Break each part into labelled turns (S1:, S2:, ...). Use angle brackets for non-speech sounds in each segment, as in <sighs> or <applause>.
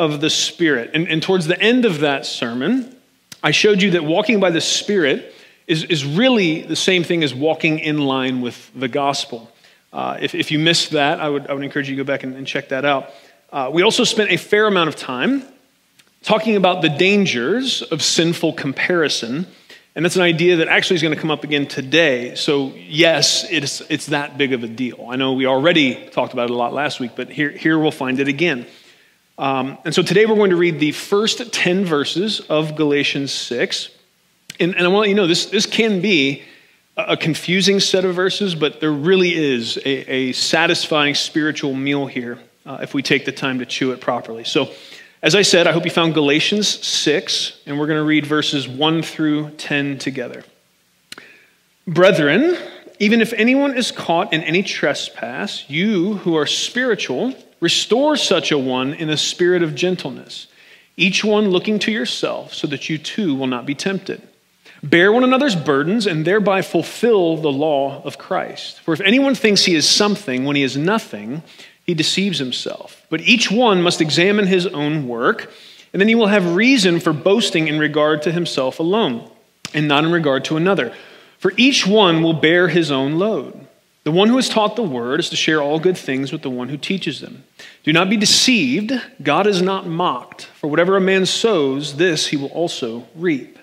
S1: of the Spirit. And, and towards the end of that sermon, I showed you that walking by the Spirit is, is really the same thing as walking in line with the gospel. Uh, if, if you missed that, I would, I would encourage you to go back and, and check that out. Uh, we also spent a fair amount of time talking about the dangers of sinful comparison. And that's an idea that actually is going to come up again today. So, yes, it's, it's that big of a deal. I know we already talked about it a lot last week, but here, here we'll find it again. Um, and so today we're going to read the first 10 verses of Galatians 6. And, and I want to let you know this, this can be a confusing set of verses, but there really is a, a satisfying spiritual meal here uh, if we take the time to chew it properly. So, as I said, I hope you found Galatians 6, and we're going to read verses 1 through 10 together. Brethren, even if anyone is caught in any trespass, you who are spiritual, Restore such a one in a spirit of gentleness, each one looking to yourself, so that you too will not be tempted. Bear one another's burdens and thereby fulfill the law of Christ. For if anyone thinks he is something when he is nothing, he deceives himself. But each one must examine his own work, and then he will have reason for boasting in regard to himself alone, and not in regard to another. For each one will bear his own load. The one who is taught the word is to share all good things with the one who teaches them. Do not be deceived. God is not mocked. For whatever a man sows, this he will also reap.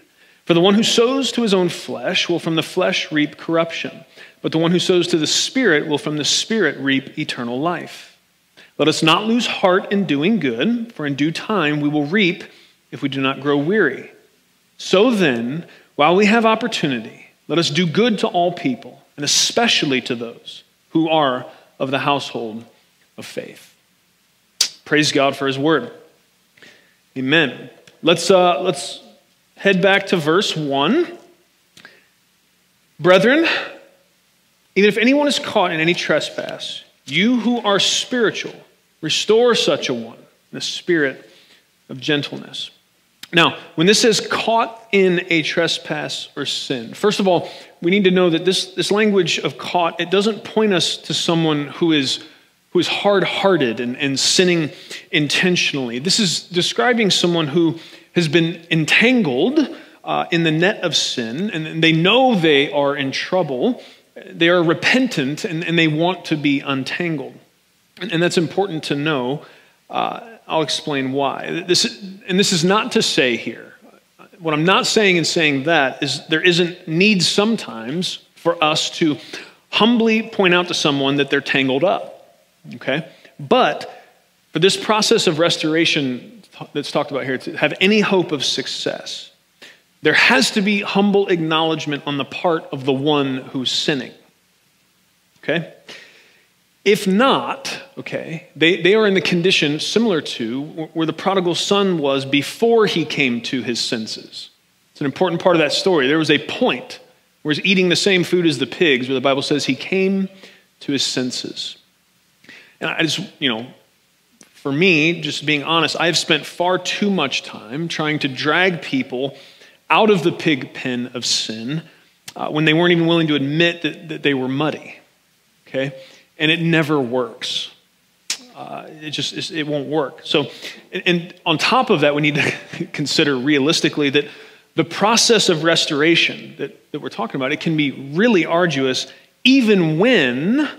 S1: For the one who sows to his own flesh will from the flesh reap corruption, but the one who sows to the Spirit will from the Spirit reap eternal life. Let us not lose heart in doing good, for in due time we will reap if we do not grow weary. So then, while we have opportunity, let us do good to all people and especially to those who are of the household of faith. Praise God for his word. Amen. Let's, uh, let's head back to verse 1. Brethren, even if anyone is caught in any trespass, you who are spiritual, restore such a one in the spirit of gentleness. Now, when this says caught in a trespass or sin, first of all, we need to know that this, this language of caught, it doesn't point us to someone who is, who is hard hearted and, and sinning intentionally. This is describing someone who has been entangled uh, in the net of sin and they know they are in trouble. They are repentant and, and they want to be untangled. And, and that's important to know. Uh, I'll explain why. This, and this is not to say here what I'm not saying in saying that is there isn't need sometimes for us to humbly point out to someone that they're tangled up. Okay? But for this process of restoration that's talked about here to have any hope of success, there has to be humble acknowledgement on the part of the one who's sinning. Okay? If not, okay, they, they are in the condition similar to where the prodigal son was before he came to his senses. It's an important part of that story. There was a point where he's eating the same food as the pigs, where the Bible says he came to his senses. And I just, you know, for me, just being honest, I've spent far too much time trying to drag people out of the pig pen of sin uh, when they weren't even willing to admit that, that they were muddy. Okay? And it never works. Uh, it just it won't work. So, and on top of that, we need to <laughs> consider realistically that the process of restoration that, that we're talking about it can be really arduous, even when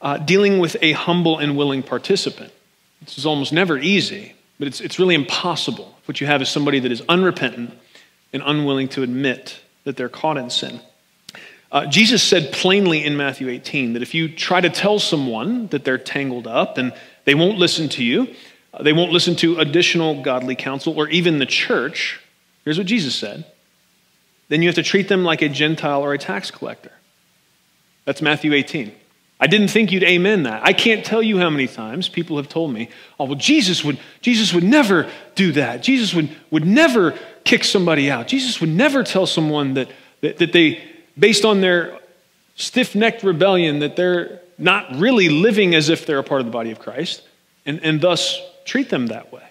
S1: uh, dealing with a humble and willing participant. This is almost never easy, but it's it's really impossible. What you have is somebody that is unrepentant and unwilling to admit that they're caught in sin. Uh, Jesus said plainly in Matthew 18 that if you try to tell someone that they're tangled up and they won't listen to you, uh, they won't listen to additional godly counsel or even the church, here's what Jesus said then you have to treat them like a Gentile or a tax collector. That's Matthew 18. I didn't think you'd amen that. I can't tell you how many times people have told me, oh, well, Jesus would, Jesus would never do that. Jesus would, would never kick somebody out. Jesus would never tell someone that, that, that they, based on their stiff necked rebellion, that they're not really living as if they're a part of the body of Christ and, and thus treat them that way.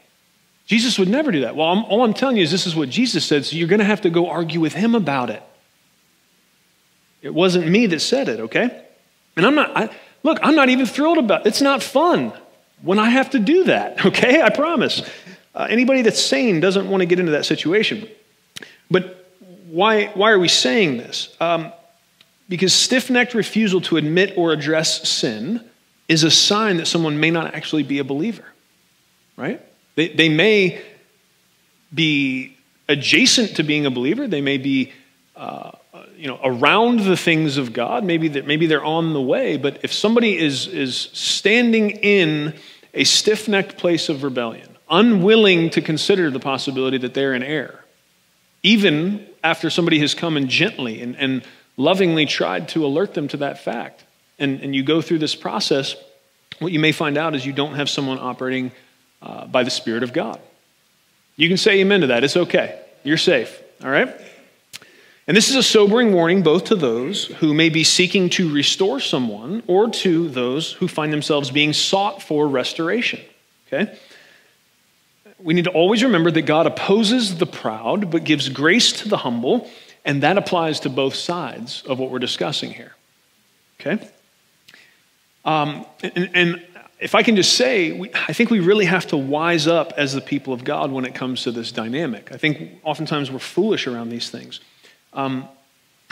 S1: Jesus would never do that. Well, I'm, all I'm telling you is this is what Jesus said, so you're going to have to go argue with him about it. It wasn't me that said it, okay? And I'm not, I, look, I'm not even thrilled about it. It's not fun when I have to do that, <laughs> okay? I promise. Uh, anybody that's sane doesn't want to get into that situation. But why, why are we saying this? Um, because stiff necked refusal to admit or address sin is a sign that someone may not actually be a believer, right? They, they may be adjacent to being a believer, they may be. Uh, you know, around the things of God. Maybe that maybe they're on the way, but if somebody is is standing in a stiff-necked place of rebellion, unwilling to consider the possibility that they're in error, even after somebody has come and gently and, and lovingly tried to alert them to that fact, and, and you go through this process, what you may find out is you don't have someone operating uh, by the Spirit of God. You can say amen to that. It's okay. You're safe. All right? And this is a sobering warning both to those who may be seeking to restore someone or to those who find themselves being sought for restoration. Okay? We need to always remember that God opposes the proud but gives grace to the humble, and that applies to both sides of what we're discussing here. Okay? Um, and, and, if I can just say, we, I think we really have to wise up as the people of God when it comes to this dynamic. I think oftentimes we're foolish around these things. Um,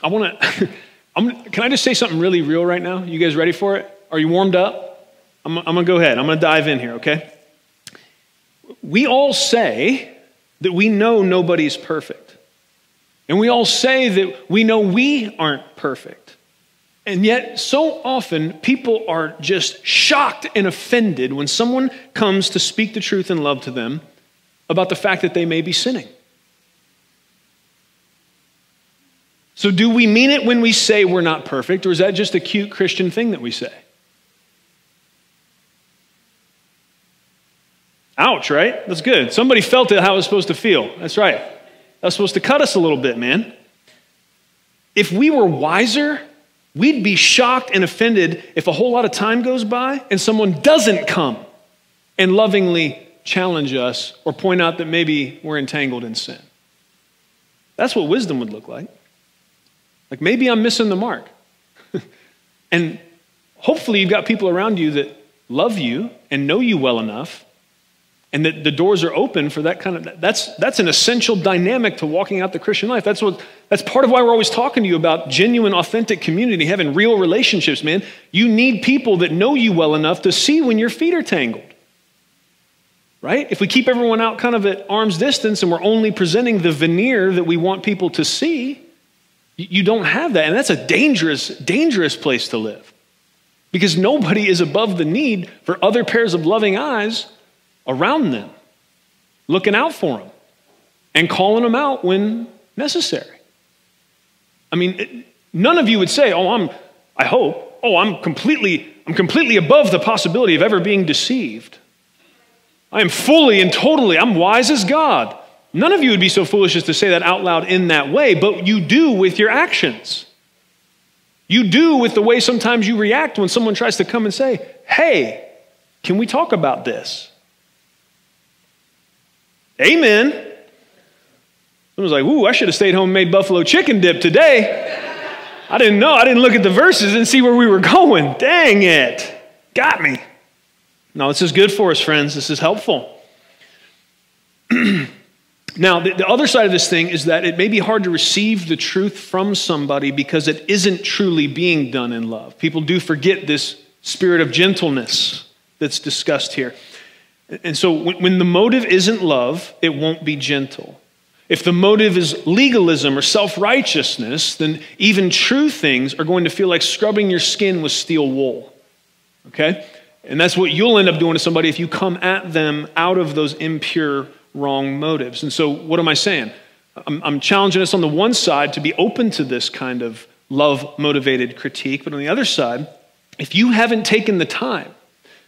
S1: I want to, <laughs> can I just say something really real right now? You guys ready for it? Are you warmed up? I'm, I'm going to go ahead. I'm going to dive in here, okay? We all say that we know nobody's perfect. And we all say that we know we aren't perfect. And yet, so often, people are just shocked and offended when someone comes to speak the truth and love to them about the fact that they may be sinning. So, do we mean it when we say we're not perfect, or is that just a cute Christian thing that we say? Ouch, right? That's good. Somebody felt it how it was supposed to feel. That's right. That's supposed to cut us a little bit, man. If we were wiser, we'd be shocked and offended if a whole lot of time goes by and someone doesn't come and lovingly challenge us or point out that maybe we're entangled in sin. That's what wisdom would look like. Like maybe I'm missing the mark. <laughs> and hopefully you've got people around you that love you and know you well enough and that the doors are open for that kind of that's that's an essential dynamic to walking out the christian life. That's what that's part of why we're always talking to you about genuine authentic community having real relationships man. You need people that know you well enough to see when your feet are tangled right? If we keep everyone out kind of at arm's distance and we're only presenting the veneer that we want people to see you don't have that. And that's a dangerous, dangerous place to live. Because nobody is above the need for other pairs of loving eyes around them, looking out for them and calling them out when necessary. I mean, it, none of you would say, "Oh, I'm I hope, oh, I'm completely I'm completely above the possibility of ever being deceived. I am fully and totally I'm wise as God." None of you would be so foolish as to say that out loud in that way, but you do with your actions. You do with the way sometimes you react when someone tries to come and say, Hey, can we talk about this? Amen. Someone's like, Ooh, I should have stayed home and made buffalo chicken dip today. I didn't know. I didn't look at the verses and see where we were going. Dang it. Got me. No, this is good for us, friends. This is helpful. <clears throat> Now, the, the, other side of this thing is that it may be hard to receive the truth from somebody because it isn't truly being done in love. People do forget this spirit of gentleness that's discussed here. And so, when, the motive isn't love, it won't be gentle. If the motive is legalism or self righteousness, then even true things are going to feel like scrubbing your skin with steel wool. Okay? And that's what you'll end up doing to somebody if you come at them out of those impure wrong motives. And so, what am I saying? I'm, I'm challenging us on the one side to be open to this kind of love motivated critique, but on the other side, if you haven't taken the time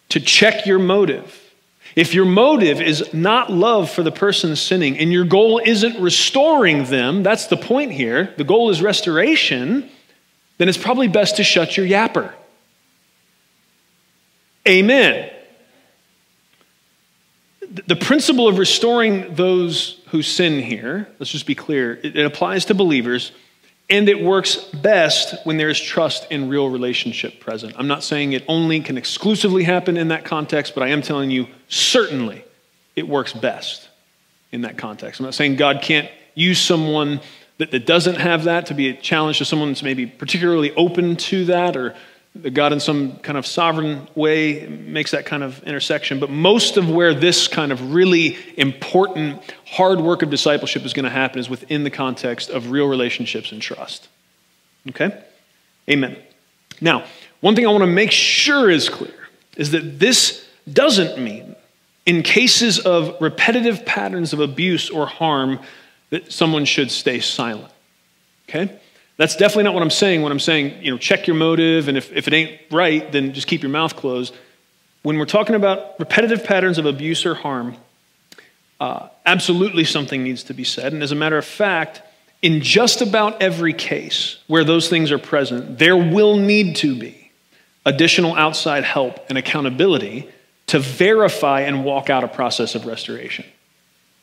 S1: to check your motive If your motive is not love for the person sinning and your goal isn't restoring them, that's the point here, the goal is restoration, then it's probably best to shut your yapper. Amen. The principle of restoring those who sin here, let's just be clear, it applies to believers and it works best when there is trust and real relationship present. I'm not saying it only can exclusively happen in that context, but I am telling you certainly it works best in that context. I'm not saying God can't use someone that, that doesn't have that to be a challenge to someone that's maybe particularly open to that or that God, in some kind of sovereign way, makes that kind of intersection. But most of where this kind of really important, hard work of discipleship is going to happen is within the context of real relationships and trust. Okay? Amen. Now, one thing I want to make sure is clear is that this doesn't mean, in cases of repetitive patterns of abuse or harm, that someone should stay silent. Okay? That's definitely not what I'm saying when I'm saying, you know, check your motive, and if, if it ain't right, then just keep your mouth closed. When we're talking about repetitive patterns of abuse or harm, uh, absolutely something needs to be said. And as a matter of fact, in just about every case where those things are present, there will need to be additional outside help and accountability to verify and walk out a process of restoration.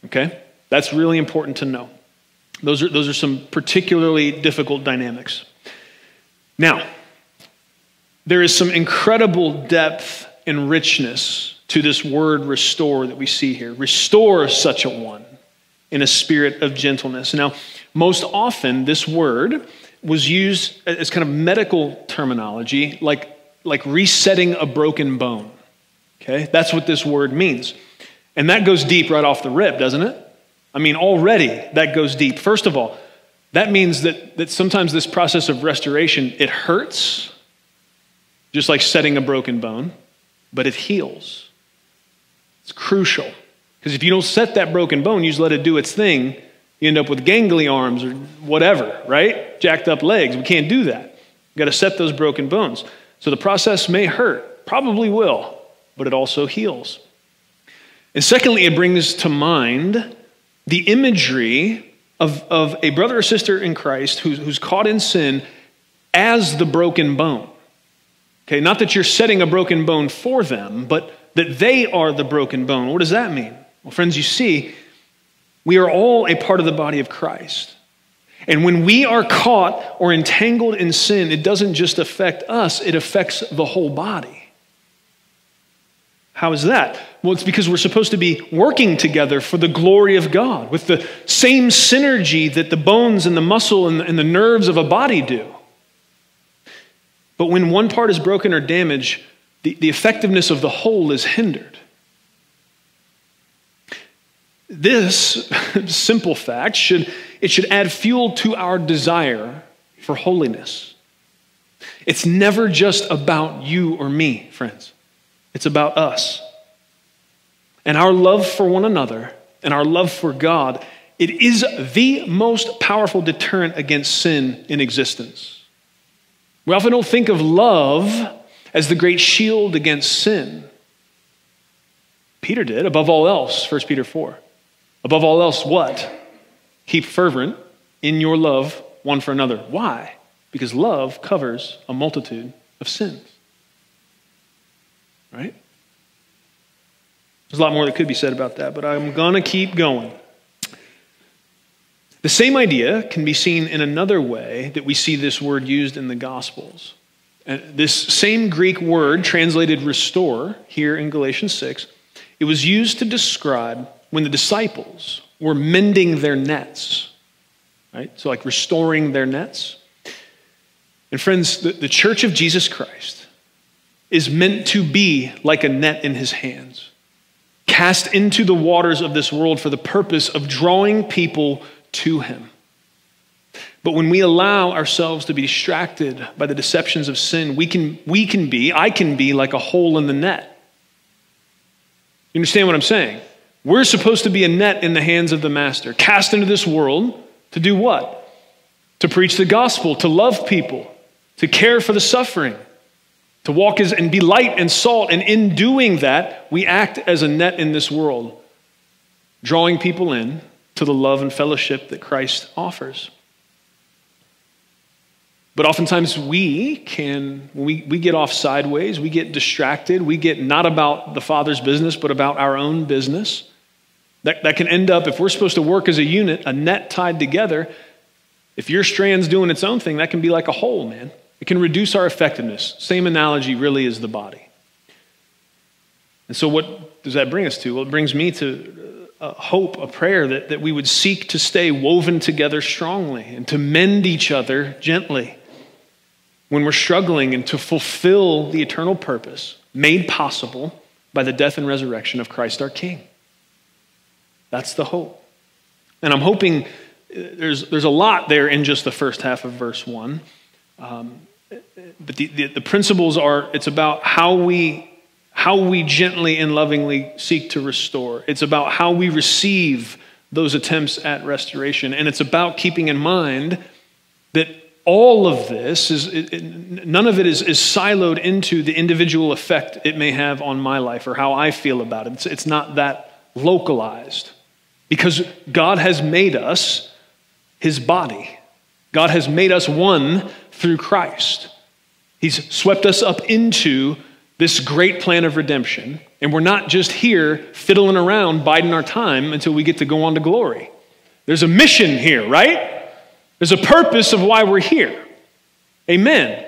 S1: Okay? That's really important to know. Those are, those are some particularly difficult dynamics. Now, there is some incredible depth and richness to this word restore that we see here. Restore such a one in a spirit of gentleness. Now, most often, this word was used as kind of medical terminology, like, like resetting a broken bone. Okay? That's what this word means. And that goes deep right off the rip, doesn't it? I mean, already that goes deep. First of all, that means that, that sometimes this process of restoration, it hurts, just like setting a broken bone, but it heals. It's crucial. Because if you don't set that broken bone, you just let it do its thing, you end up with gangly arms or whatever, right? Jacked up legs. We can't do that. You've got to set those broken bones. So the process may hurt, probably will, but it also heals. And secondly, it brings to mind the imagery of, of a brother or sister in Christ who's, who's caught in sin as the broken bone. Okay, not that you're setting a broken bone for them, but that they are the broken bone. What does that mean? Well, friends, you see, we are all a part of the body of Christ. And when we are caught or entangled in sin, it doesn't just affect us, it affects the whole body. How is that? Well, it's because we're supposed to be working together for the glory of God with the same synergy that the bones and the muscle and the nerves of a body do. But when one part is broken or damaged, the, the effectiveness of the whole is hindered. This <laughs> simple fact should, it should add fuel to our desire for holiness. It's never just about you or me, friends. It's about us. And our love for one another and our love for God, it is the most powerful deterrent against sin in existence. We often don't think of love as the great shield against sin. Peter did, above all else, 1 Peter 4. Above all else, what? Keep fervent in your love one for another. Why? Because love covers a multitude of sins. Right? There's a lot more that could be said about that, but I'm going to keep going. The same idea can be seen in another way that we see this word used in the Gospels. And this same Greek word, translated restore here in Galatians 6, it was used to describe when the disciples were mending their nets, right? So, like restoring their nets. And, friends, the, the church of Jesus Christ is meant to be like a net in his hands, cast into the waters of this world for the purpose of drawing people to him. But when we allow ourselves to be distracted by the deceptions of sin, we can, we can be, I can be like a hole in the net. You understand what I'm saying? We're supposed to be a net in the hands of the master, cast into this world to do what? To preach the gospel, to love people, to care for the suffering, To walk as and be light and salt. And in doing that, we act as a net in this world, drawing people in to the love and fellowship that Christ offers. But oftentimes we can, we, we get off sideways, we get distracted, we get not about the Father's business, but about our own business. That, that can end up, if we're supposed to work as a unit, a net tied together, if your strand's doing its own thing, that can be like a hole, man. It can reduce our effectiveness. Same analogy really is the body. And so, what does that bring us to? Well, it brings me to a hope, a prayer that, that we would seek to stay woven together strongly and to mend each other gently when we're struggling and to fulfill the eternal purpose made possible by the death and resurrection of Christ our King. That's the hope. And I'm hoping uh, there's, there's a lot there in just the first half of verse 1. Um, but the, the, the principles are it's about how we, how we gently and lovingly seek to restore, it's about how we receive those attempts at restoration, and it's about keeping in mind that all of this is it, it, none of it is, is siloed into the individual effect it may have on my life or how I feel about it. It's, it's not that localized because God has made us his body. God has made us one through Christ. He's swept us up into this great plan of redemption, and we're not just here fiddling around, biding our time until we get to go on to glory. There's a mission here, right? There's a purpose of why we're here. Amen.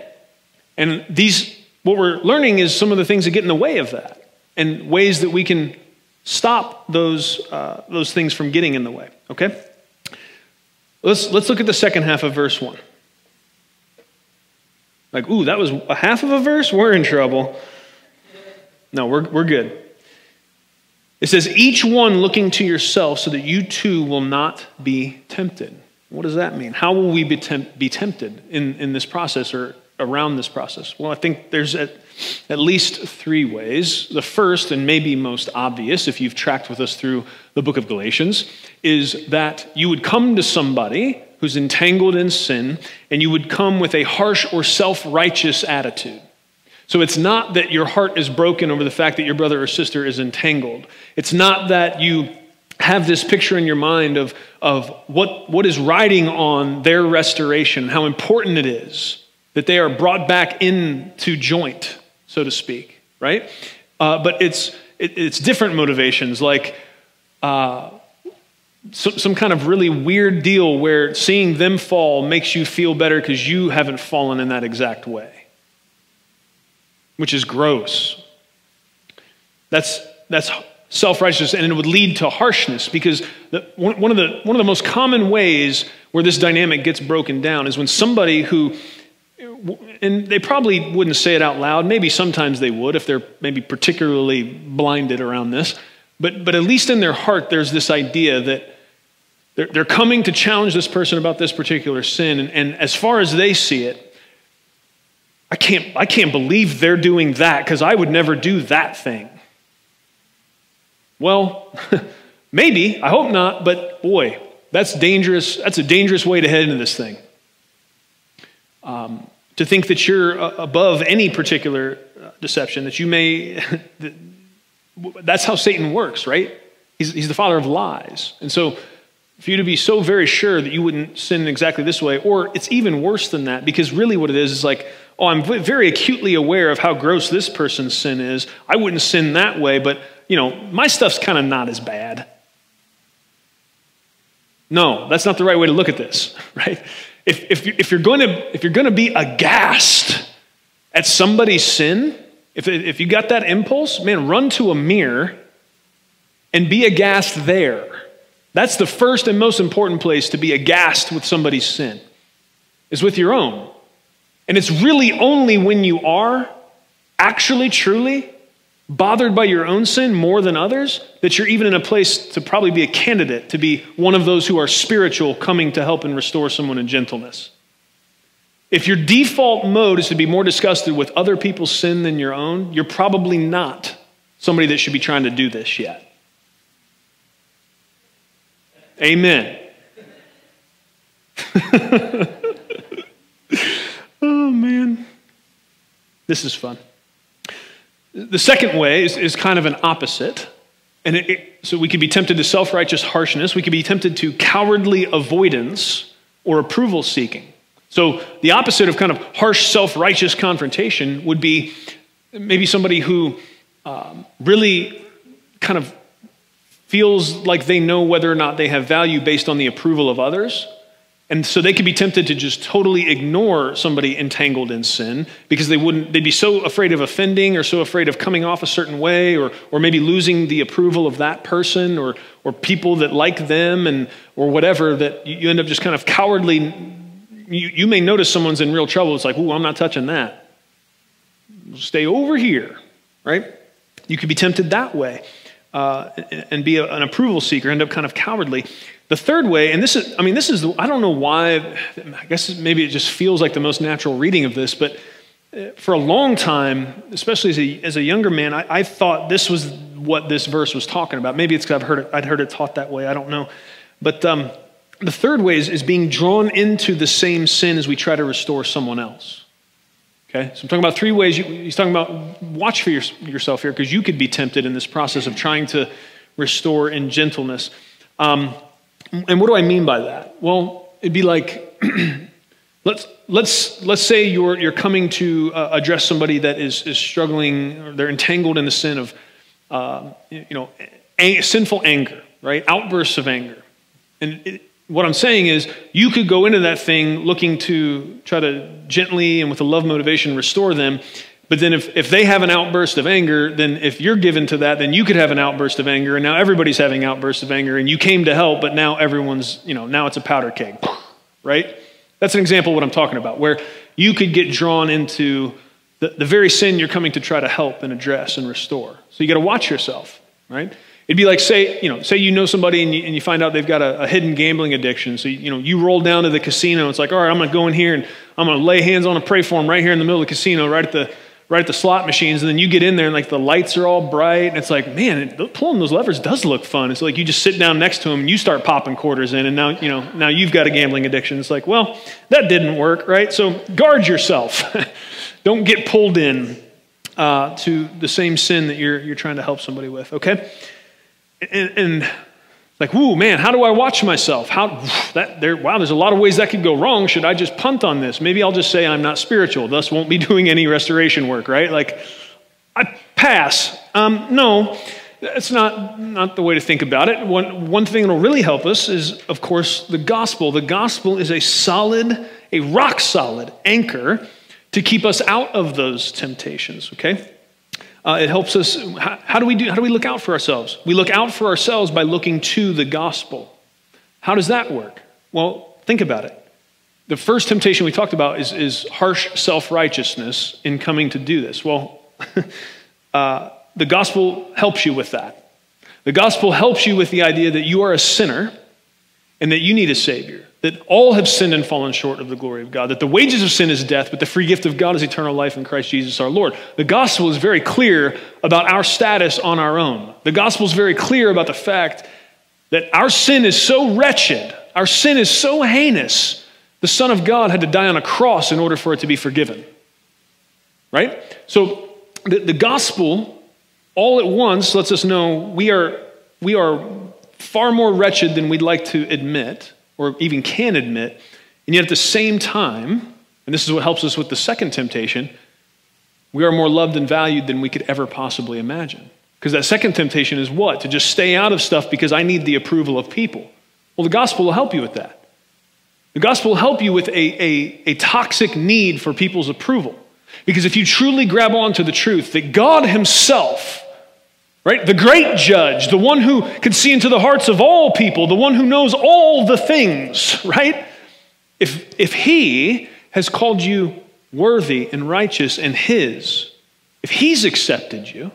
S1: And these, what we're learning is some of the things that get in the way of that and ways that we can stop those, uh, those things from getting in the way. Okay? Let's, let's look at the second half of verse 1. Like, ooh, that was a half of a verse? We're in trouble. No, we're, we're good. It says, each one looking to yourself so that you too will not be tempted. What does that mean? How will we be, temp- be tempted in, in this process or around this process? Well, I think there's at, at least three ways. The first, and maybe most obvious, if you've tracked with us through the book of Galatians, is that you would come to somebody who's entangled in sin, and you would come with a harsh or self righteous attitude. So it's not that your heart is broken over the fact that your brother or sister is entangled. It's not that you have this picture in your mind of, of what, what is riding on their restoration, how important it is that they are brought back into joint, so to speak, right? Uh, but it's, it, it's different motivations, like uh, some, some kind of really weird deal where seeing them fall makes you feel better because you haven't fallen in that exact way, which is gross. That's, that's self righteousness and it would lead to harshness because the, one, of the, one of the most common ways where this dynamic gets broken down is when somebody who, and they probably wouldn't say it out loud, maybe sometimes they would if they're maybe particularly blinded around this, but, but at least in their heart, there's this idea that they're, they're coming to challenge this person about this particular sin, and, and as far as they see it, I can't, I can't believe they're doing that because I would never do that thing. Well, <laughs> maybe, I hope not, but boy, that's dangerous. That's a dangerous way to head into this thing. Um, to think that you're above any particular uh, deception, that you may, <laughs> that's how Satan works, right? He's, he's the father of lies. And so, for you to be so very sure that you wouldn't sin exactly this way, or it's even worse than that, because really what it is is like, oh, I'm very acutely aware of how gross this person's sin is. I wouldn't sin that way, but you know, my stuff's kind of not as bad. No, that's not the right way to look at this, <laughs> right? If, if, if you're going to if you're going to be aghast at somebody's sin, if, if you got that impulse, man, run to a mirror and be aghast there. That's the first and most important place to be aghast with somebody's sin, is with your own. And it's really only when you are actually, truly bothered by your own sin more than others, that you're even in a place to probably be a candidate to be one of those who are spiritual coming to help and restore someone in gentleness. If your default mode is to be more disgusted with other people's sin than your own, you're probably not somebody that should be trying to do this yet. Amen. <laughs> oh, man. This is fun. The second way is, is kind of an opposite. And it, it, so we could be tempted to self righteous harshness, we could be tempted to cowardly avoidance or approval seeking. So the opposite of kind of harsh self righteous confrontation would be maybe somebody who um, really kind of feels like they know whether or not they have value based on the approval of others. And so they could be tempted to just totally ignore somebody entangled in sin because they wouldn't, they'd be so afraid of offending or so afraid of coming off a certain way or, or maybe losing the approval of that person or, or people that like them and, or whatever that you end up just kind of cowardly. You, you may notice someone's in real trouble. It's like, ooh, I'm not touching that. Stay over here, right? You could be tempted that way uh, and be a, an approval seeker, end up kind of cowardly. The third way, and this is, I mean, this is, I don't know why, I guess maybe it just feels like the most natural reading of this, but uh, for a long time, especially as a, as a younger man, I, I thought this was what this verse was talking about. Maybe it's because I've heard it, I'd heard it taught that way, I don't know. But um, the third way is, is being drawn into the same sin as we try to restore someone else. Okay, so I'm talking about three ways. You, he's talking about watch for your, yourself here because you could be tempted in this process of trying to restore in gentleness. Um, and what do I mean by that? Well, it'd be like <clears throat> let's let's let's say you're you're coming to uh, address somebody that is is struggling or they're entangled in the sin of uh, you know sinful anger, right? Outbursts of anger, and it, what I'm saying is, you could go into that thing looking to try to gently and with a love motivation restore them. But then, if, if they have an outburst of anger, then if you're given to that, then you could have an outburst of anger. And now everybody's having outbursts of anger, and you came to help, but now everyone's, you know, now it's a powder keg, right? That's an example of what I'm talking about, where you could get drawn into the, the very sin you're coming to try to help and address and restore. So you got to watch yourself, right? It'd be like say, you know, say you know somebody and you, and you find out they've got a, a, hidden gambling addiction. So, you know, you roll down to the casino. It's like, all right, I'm going to go in here and I'm going to lay hands on a pray for him right here in the middle of the casino, right at the, right at the slot machines. And then you get in there and like the lights are all bright. And it's like, man, pulling those levers does look fun. It's like you just sit down next to him and you start popping quarters in. And now, you know, now you've got a gambling addiction. It's like, well, that didn't work, right? So guard yourself. <laughs> Don't get pulled in uh, to the same sin that you're, you're trying to help somebody with, okay? And, and like, whoo, man, how do I watch myself? How that there? Wow, there's a lot of ways that could go wrong. Should I just punt on this? Maybe I'll just say I'm not spiritual, thus won't be <laughs> doing any restoration work, right? Like, I pass. Um, no, that's not not the way to think about it. One one thing that'll really help us is, of course, the gospel. The gospel is a solid, a rock solid anchor to keep us out of those temptations. Okay. Uh, it helps us. How, how, do we do? How do we look out for ourselves? We look out for ourselves by looking to the gospel. How does that work? Well, think about it. The first temptation we talked about is, is harsh self righteousness in coming to do this. Well, <laughs> uh, the gospel helps you with that. The gospel helps you with the idea that you are a sinner and that you need a savior that all have sinned and fallen short of the glory of God, that the wages of sin is death, but the free gift of God is eternal life in Christ Jesus our Lord. The gospel is very clear about our status on our own. The gospel is very clear about the fact that our sin is so wretched, our sin is so heinous, the Son of God had to die on a cross in order for it to be forgiven. Right? So the, the gospel all at once lets us know we are, we are far more wretched than we'd like to admit or even can admit. And yet at the same time, and this is what helps us with the second temptation, we are more loved and valued than we could ever possibly imagine. Because that second temptation is what? To just stay out of stuff because I need the approval of people. Well, the gospel will help you with that. The gospel will help you with a, a, a toxic need for people's approval. Because if you truly grab onto the truth that God Himself Right? The great judge, the one who can see into the hearts of all people, the one who knows all the things, right? If, if he has called you worthy and righteous and his, if he's accepted you,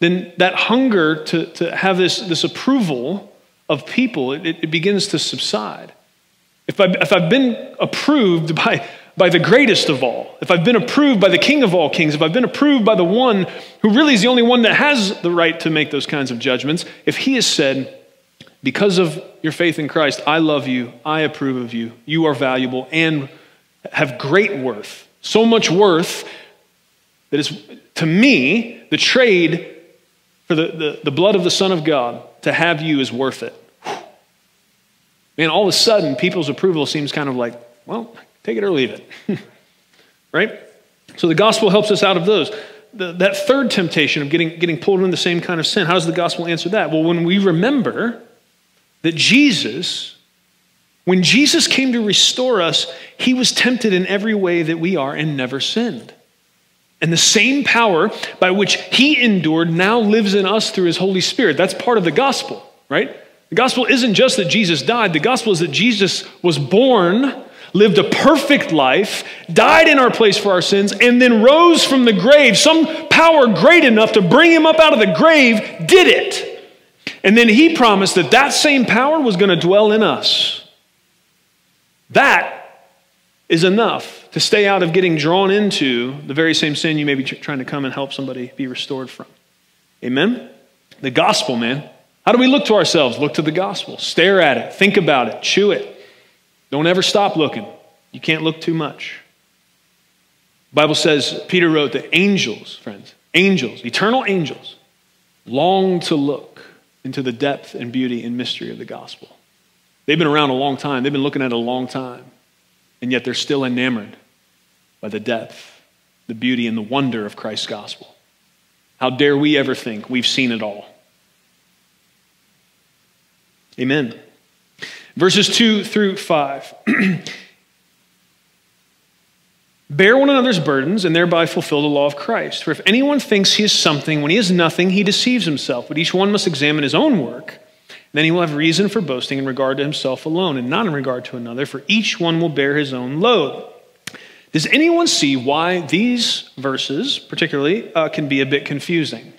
S1: then that hunger to, to have this, this approval of people, it, it begins to subside. If, I, if I've been approved by, by the greatest of all, if I've been approved by the King of all kings, if I've been approved by the one who really is the only one that has the right to make those kinds of judgments, if he has said, because of your faith in Christ, I love you, I approve of you, you are valuable and have great worth, so much worth that it's To me, the trade for the, the, the blood of the Son of God to have you is worth it. Man, all of a sudden, people's approval seems kind of like, well, take it or leave it. <laughs> right? So the gospel helps us out of those. The, that third temptation of getting, getting pulled into the same kind of sin, how does the gospel answer that? Well, when we remember that Jesus, when Jesus came to restore us, he was tempted in every way that we are and never sinned. And the same power by which he endured now lives in us through his Holy Spirit. That's part of the gospel, right? The gospel isn't just that Jesus died, the gospel is that Jesus was born, lived a perfect life, died in our place for our sins, and then rose from the grave. Some power great enough to bring him up out of the grave did it. And then he promised that that same power was going to dwell in us. That is enough to stay out of getting drawn into the very same sin you may be trying to come and help somebody be restored from. Amen? The gospel, man. How do we look to ourselves? Look to the gospel. Stare at it. Think about it. Chew it. Don't ever stop looking. You can't look too much. The Bible says, Peter wrote that angels, friends, angels, eternal angels, long to look into the depth and beauty and mystery of the gospel. They've been around a long time, they've been looking at it a long time, and yet they're still enamored by the depth, the beauty, and the wonder of Christ's gospel. How dare we ever think we've seen it all? Amen. Verses 2 through 5. <clears throat> Bear one another's burdens and thereby fulfill the law of Christ. For if anyone thinks he is something when he is nothing, he deceives himself. But each one must examine his own work. Then he will have reason for boasting in regard to himself alone and not in regard to another, for each one will bear his own load. Does anyone see why these verses, particularly, uh, can be a bit confusing?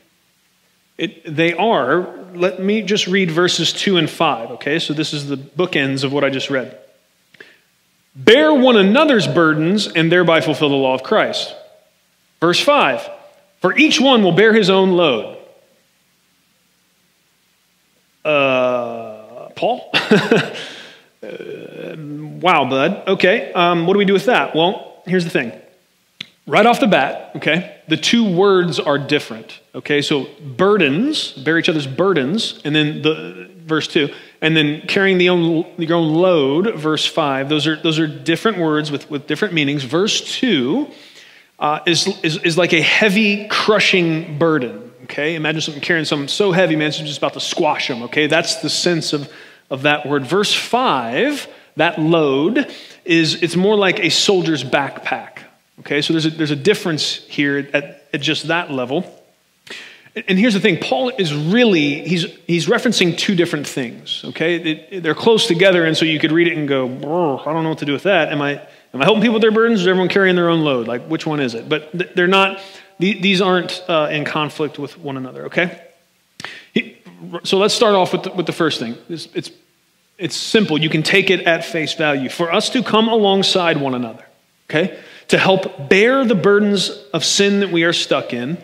S1: It, they are. Let me just read verses 2 and 5, okay? So this is the bookends of what I just read. Bear one another's burdens and thereby fulfill the law of Christ. Verse 5 For each one will bear his own load. Uh, Paul? <laughs> uh, wow, bud. Okay, um, what do we do with that? Well, here's the thing. Right off the bat, okay, the two words are different. Okay, so burdens, bear each other's burdens, and then the verse two, and then carrying the own, your own load, verse five. Those are those are different words with, with different meanings. Verse two uh, is, is is like a heavy, crushing burden. Okay, imagine something carrying something so heavy, man, it's just about to squash them. Okay, that's the sense of of that word. Verse five, that load is it's more like a soldier's backpack. Okay, so there's a, there's a difference here at, at just that level. And here's the thing Paul is really, he's, he's referencing two different things, okay? It, they're close together, and so you could read it and go, I don't know what to do with that. Am I, am I helping people with their burdens, or is everyone carrying their own load? Like, which one is it? But they're not, these aren't uh, in conflict with one another, okay? So let's start off with the, with the first thing. It's, it's, it's simple. You can take it at face value. For us to come alongside one another, okay? To help bear the burdens of sin that we are stuck in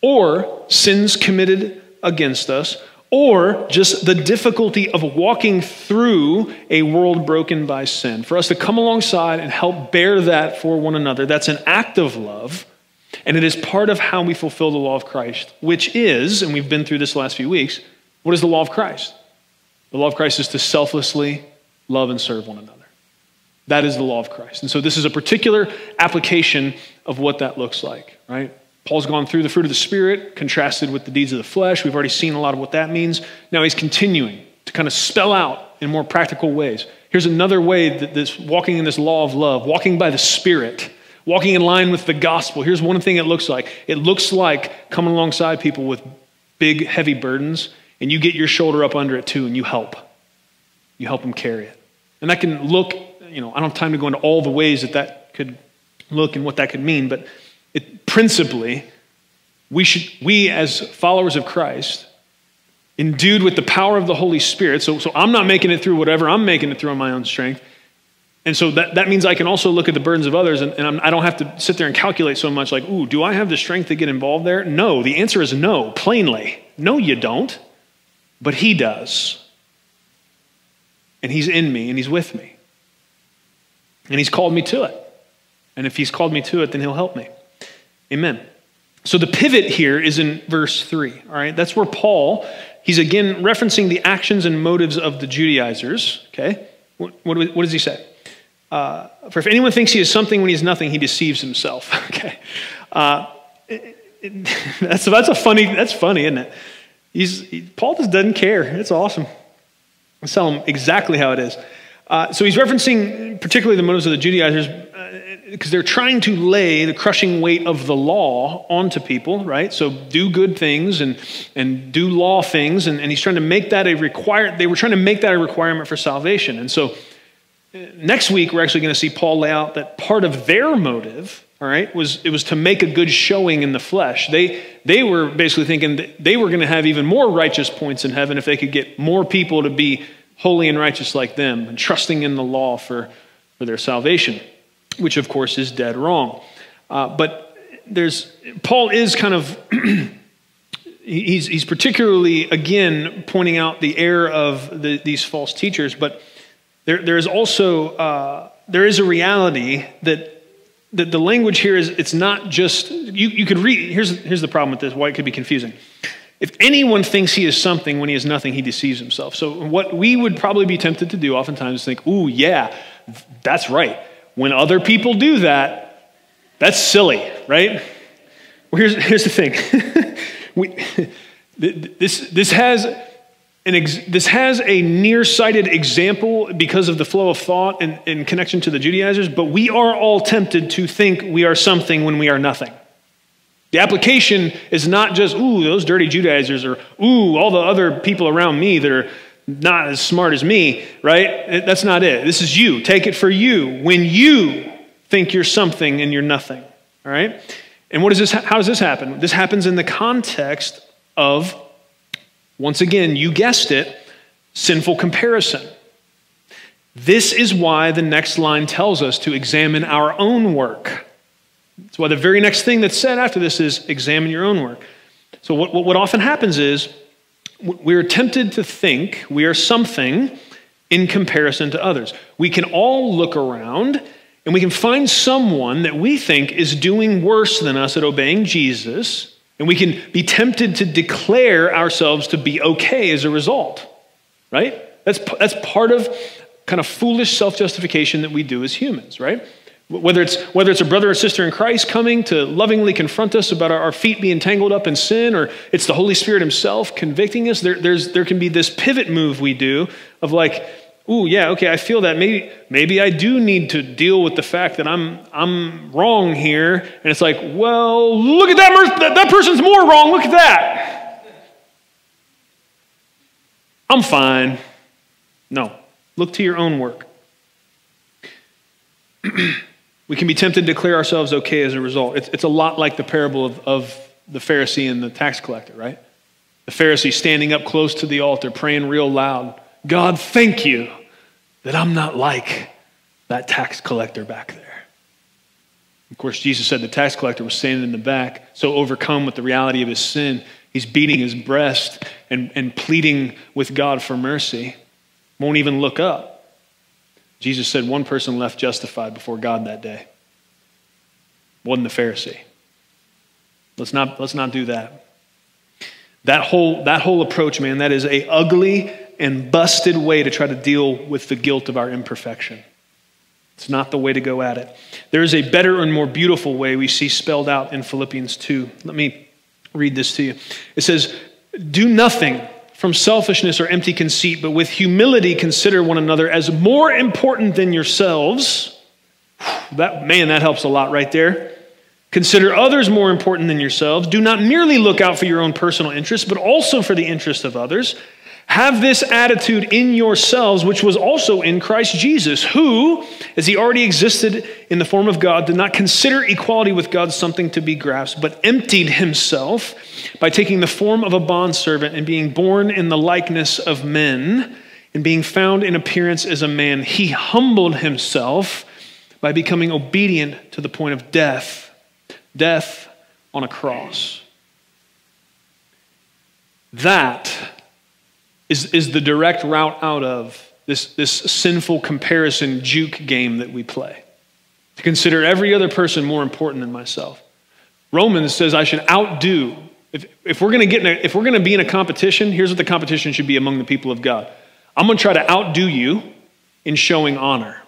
S1: or sins committed against us, or just the difficulty of walking through a world broken by sin. For us to come alongside and help bear that for one another, that's an act of love. And it is part of how we fulfill the law of Christ, which is, and we've been through this last few weeks, what is the law of Christ? The law of Christ is to selflessly love and serve one another. That is the law of Christ. And so this is a particular application of what that looks like, right? Paul's gone through the fruit of the Spirit, contrasted with the deeds of the flesh. We've already seen a lot of what that means. Now he's continuing to kind of spell out in more practical ways. Here's another way that this walking in this law of love, walking by the Spirit, walking in line with the gospel. Here's one thing it looks like it looks like coming alongside people with big, heavy burdens, and you get your shoulder up under it too, and you help. You help them carry it. And that can look, you know, I don't have time to go into all the ways that that could look and what that could mean, but it, principally, we, should, we as followers of Christ, endued with the power of the Holy Spirit, so, so I'm not making it through whatever I'm making it through on my own strength. And so that, that means I can also look at the burdens of others, and, and I'm, I do not have to sit there and calculate so much like, ooh, do I have the strength to get involved there? No. The answer is no, plainly. No, you don't. But He does. And He's in me, and He's with me. And He's called me to it. And if He's called me to it, then He'll help me. Amen. So the pivot here is in verse 3. All right, that's where Paul, he's again referencing the actions and motives of the Judaizers. Okay, what, what, what does he say? Uh, for if anyone thinks he is something when he's nothing, he deceives himself. <laughs> okay, uh, <laughs> that's that's a funny that's funny, isn't it? He's he, Paul just doesn't care. It's awesome. Let's tell him exactly how it is. Uh, so he's referencing particularly the motives of the Judaizers because uh, they're trying to lay the crushing weight of the law onto people, right? So do good things and, and do law things, and, and he's trying to make that a require. They were trying to make that a requirement for salvation, and so uh, next week we're actually going to see Paul lay out that part of their motive, all right, was it was to make a good showing in the flesh. They they were basically thinking they were going to have even more righteous points in heaven if they could get more people to be holy and righteous like them, and trusting in the law for, for their salvation, which of course is dead wrong. Uh, but there's Paul is kind of <clears throat> he's, he's particularly again pointing out the error of the, these false teachers, but there, there is also uh, there is a reality that that the language here is it's not just you, you could read here's here's the problem with this why it could be confusing if anyone thinks he is something when he is nothing, he deceives himself. So, what we would probably be tempted to do oftentimes is think, ooh, yeah, that's right. When other people do that, that's silly, right? Well, here's, here's the thing <laughs> we, this, this has an ex, this has a nearsighted example because of the flow of thought and connection to the Judaizers, but we are all tempted to think we are something when we are nothing. The application is not just, ooh, those dirty Judaizers, or ooh, all the other people around me that are not as smart as me, right? That's not it. This is you. Take it for you. When you think you're something and you're nothing, all right? And what is this? How does this happen? This happens in the context of, once again, you guessed it, sinful comparison. This is why the next line tells us to examine our own work. That's why the very next thing that's said after this is examine your own work. So, what, what often happens is we're tempted to think we are something in comparison to others. We can all look around and we can find someone that we think is doing worse than us at obeying Jesus, and we can be tempted to declare ourselves to be okay as a result, right? That's, that's part of kind of foolish self justification that we do as humans, right? Whether it's, whether it's a brother or sister in Christ coming to lovingly confront us about our, our feet being tangled up in sin, or it's the Holy Spirit Himself convicting us, there, there's, there can be this pivot move we do of like, ooh, yeah, okay, I feel that. Maybe, maybe I do need to deal with the fact that I'm, I'm wrong here. And it's like, well, look at that, that, that person's more wrong. Look at that. I'm fine. No, look to your own work. <clears throat> we can be tempted to declare ourselves okay as a result. It's, it's a lot like the parable of, of the Pharisee and the tax collector, right? The Pharisee standing up close to the altar, praying real loud God, thank you that I'm not like that tax collector back there. Of course, Jesus said the tax collector was standing in the back, so overcome with the reality of his sin, he's beating his breast and, and pleading with God for mercy. Won't even look up. Jesus said one person left justified before God that day. Wasn't the Pharisee. Let's not, let's not do that. That whole, that whole approach, man, that is a ugly and busted way to try to deal with the guilt of our imperfection. It's not the way to go at it. There is a better and more beautiful way we see spelled out in Philippians 2. Let me read this to you. It says, Do nothing from selfishness or empty conceit, but with humility consider one another as more important than yourselves. That man, that helps a lot right there. Consider others more important than yourselves. Do not merely look out for your own personal interests, but also for the interest of others. Have this attitude in yourselves, which was also in Christ Jesus, who, as he already existed in the form of God, did not consider equality with God something to be grasped, but emptied himself by taking the form of a bondservant and being born in the likeness of men, and being found in appearance as a man. He humbled himself by becoming obedient to the point of death, death on a cross. That is, is the direct route out of this, this sinful comparison juke game that we play. To consider every other person more important than myself. Romans says I should outdo. If, if we're going to get in a, if we're going to be in a competition, here's what the competition should be among the people of God. I'm going to try to outdo you in showing honor.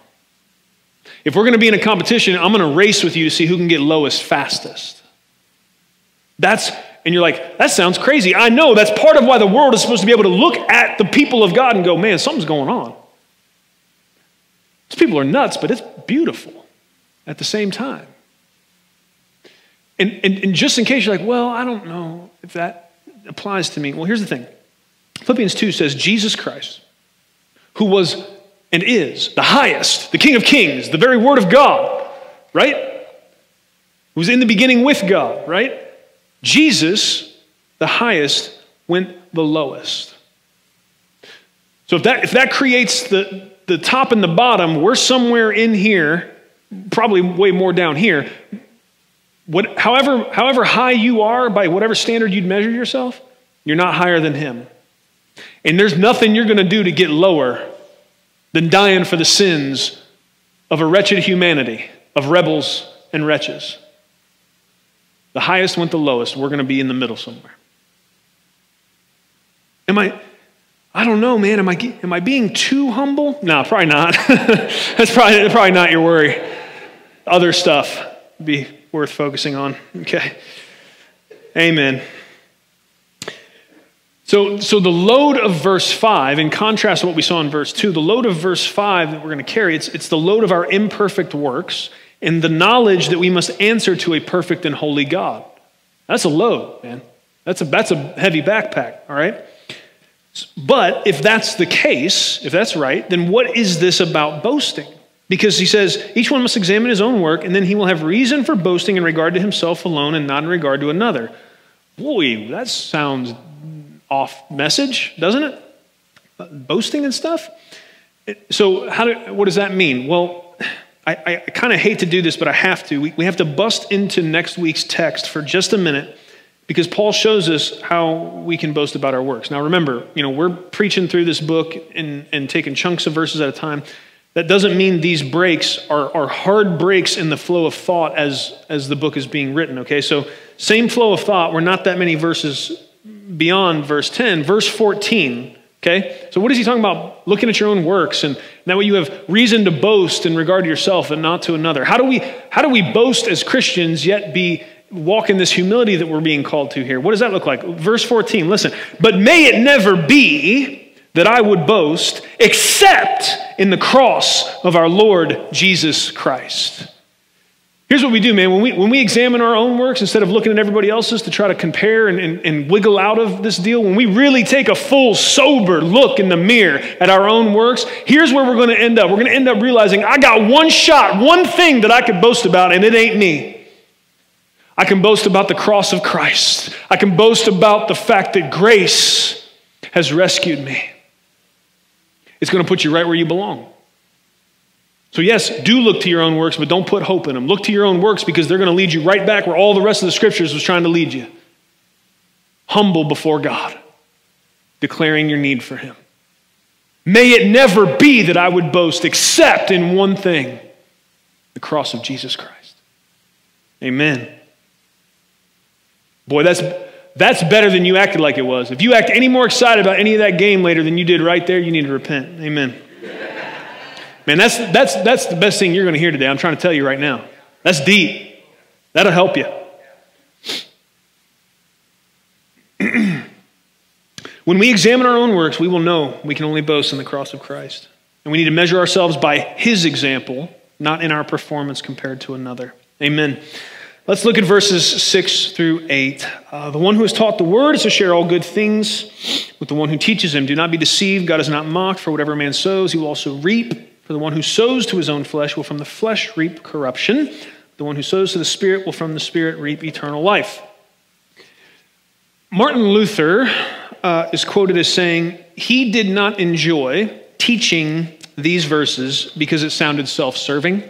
S1: If we're going to be in a competition, I'm going to race with you to see who can get lowest fastest. That's and you're like, that sounds crazy. I know that's part of why the world is supposed to be able to look at the people of God and go, man, something's going on. These people are nuts, but it's beautiful at the same time. And, and, and just in case you're like, well, I don't know if that applies to me. Well, here's the thing Philippians 2 says, Jesus Christ, who was and is the highest, the King of kings, the very Word of God, right? Who was in the beginning with God, right? Jesus, the highest, went the lowest. So if that, if that creates the, the top and the bottom, we're somewhere in here, probably way more down here. What, however, however high you are, by whatever standard you'd measure yourself, you're not higher than him. And there's nothing you're going to do to get lower than dying for the sins of a wretched humanity, of rebels and wretches. The highest went the lowest. We're going to be in the middle somewhere. Am I, I don't know, man. Am I, am I being too humble? No, probably not. <laughs> That's probably, probably not your worry. Other stuff be worth focusing on. Okay. Amen. So, so the load of verse 5, in contrast to what we saw in verse 2, the load of verse 5 that we're going to carry, it's, it's the load of our imperfect works and the knowledge that we must answer to a perfect and holy God. That's a load, man. That's a, that's a heavy backpack, all right? But if that's the case, if that's right, then what is this about boasting? Because he says, each one must examine his own work, and then he will have reason for boasting in regard to himself alone and not in regard to another. Boy, that sounds off message, doesn't it? Boasting and stuff? So, how do, what does that mean? Well, I, I kind of hate to do this, but I have to. We, we have to bust into next week's text for just a minute because Paul shows us how we can boast about our works. Now, remember, you know, we're preaching through this book and, and taking chunks of verses at a time. That doesn't mean these breaks are, are hard breaks in the flow of thought as, as the book is being written, okay? So, same flow of thought. We're not that many verses beyond verse 10. Verse 14 Okay? So, what is he talking about? Looking at your own works, and that way you have reason to boast in regard to yourself and not to another. How do we, how do we boast as Christians yet be walk in this humility that we're being called to here? What does that look like? Verse 14, listen. But may it never be that I would boast except in the cross of our Lord Jesus Christ. Here's what we do, man. When we, when we examine our own works, instead of looking at everybody else's to try to compare and, and, and wiggle out of this deal, when we really take a full, sober look in the mirror at our own works, here's where we're going to end up. We're going to end up realizing I got one shot, one thing that I could boast about, and it ain't me. I can boast about the cross of Christ. I can boast about the fact that grace has rescued me. It's going to put you right where you belong. So, yes, do look to your own works, but don't put hope in them. Look to your own works because they're going to lead you right back where all the rest of the scriptures was trying to lead you. Humble before God, declaring your need for Him. May it never be that I would boast except in one thing the cross of Jesus Christ. Amen. Boy, that's, that's better than you acted like it was. If you act any more excited about any of that game later than you did right there, you need to repent. Amen. Man, that's, that's, that's the best thing you're going to hear today. I'm trying to tell you right now. That's deep. That'll help you. <clears throat> when we examine our own works, we will know we can only boast in the cross of Christ. And we need to measure ourselves by his example, not in our performance compared to another. Amen. Let's look at verses 6 through 8. Uh, the one who has taught the word is to share all good things with the one who teaches him. Do not be deceived. God is not mocked, for whatever man sows, he will also reap. For the one who sows to his own flesh will from the flesh reap corruption. The one who sows to the Spirit will from the Spirit reap eternal life. Martin Luther uh, is quoted as saying, He did not enjoy teaching these verses because it sounded self serving.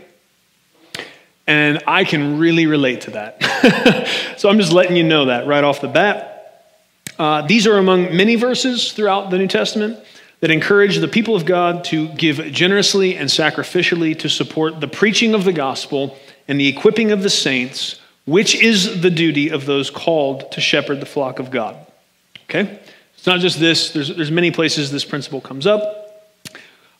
S1: And I can really relate to that. <laughs> so I'm just letting you know that right off the bat. Uh, these are among many verses throughout the New Testament that encourage the people of God to give generously and sacrificially to support the preaching of the gospel and the equipping of the saints which is the duty of those called to shepherd the flock of God. Okay? It's not just this, there's, there's many places this principle comes up.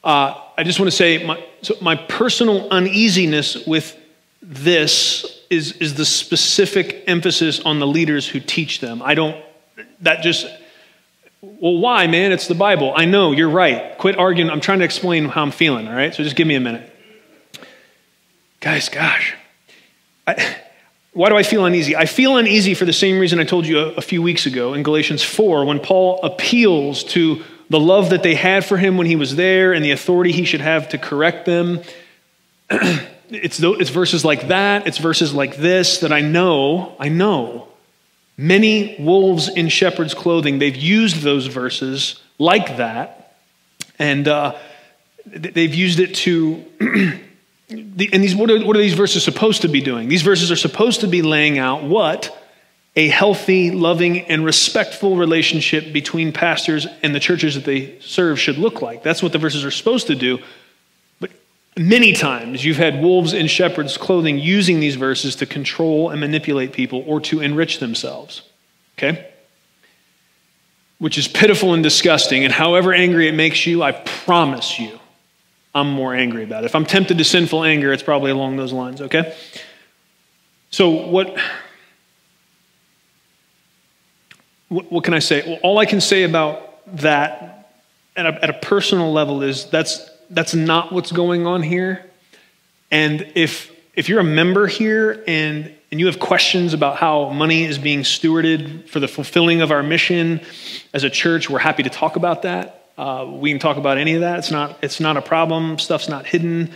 S1: Uh, I just want to say my, so my personal uneasiness with this is, is the specific emphasis on the leaders who teach them. I don't, that just, well, why, man? It's the Bible. I know, you're right. Quit arguing. I'm trying to explain how I'm feeling, all right? So just give me a minute. Guys, gosh. I, why do I feel uneasy? I feel uneasy for the same reason I told you a, a few weeks ago in Galatians 4 when Paul appeals to the love that they had for him when he was there and the authority he should have to correct them. <clears throat> it's, it's verses like that, it's verses like this that I know, I know Many wolves in shepherd's clothing, they've used those verses like that, and uh, they've used it to. <clears throat> and these, what are, what are these verses supposed to be doing? These verses are supposed to be laying out what a healthy, loving, and respectful relationship between pastors and the churches that they serve should look like. That's what the verses are supposed to do. Many times you've had wolves in shepherd's clothing using these verses to control and manipulate people or to enrich themselves. Okay? Which is pitiful and disgusting. And however angry it makes you, I promise you, I'm more angry about it. If I'm tempted to sinful anger, it's probably along those lines, okay? So, what, what, what can I say? Well, all I can say about that at a, at a personal level is that's that's not what's going on here. And if if you're a member here and and you have questions about how money is being stewarded for the fulfilling of our mission as a church, we're happy to talk about that. Uh, we can talk about any of that. It's not it's not a problem. Stuff's not hidden.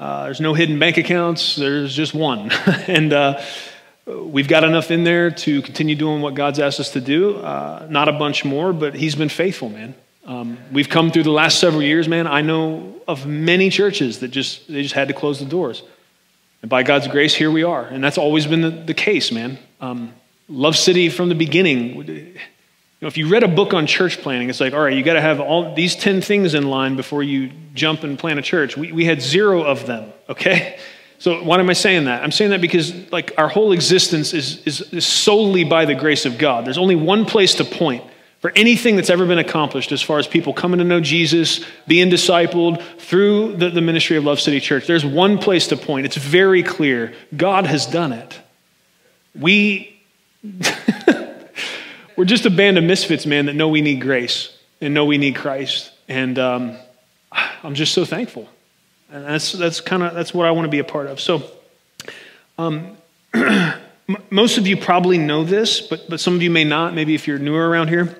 S1: Uh, there's no hidden bank accounts. There's just one, <laughs> and. Uh, we've got enough in there to continue doing what God's asked us to do. Uh, not a bunch more, but He's been faithful, man. Um, we've come through the last several years, man. I know of many churches that just they just had to close the doors, and by God's grace, here we are. And that's always been the, the case, man. Um, Love City from the beginning. You know, if you read a book on church planting, it's like, all right, you got to have all these ten things in line before you jump and plant a church. We we had zero of them. Okay. So why am I saying that? I'm saying that because like our whole existence is, is, is solely by the grace of God. There's only one place to point for anything that's ever been accomplished as far as people coming to know Jesus, being discipled through the, the ministry of Love City Church, there's one place to point. It's very clear. God has done it. We, <laughs> we're just a band of misfits, man, that know we need grace and know we need Christ. And um, I'm just so thankful. And that's, that's kind of, that's what I want to be a part of. So, um, <clears throat> most of you probably know this, but, but some of you may not, maybe if you're newer around here.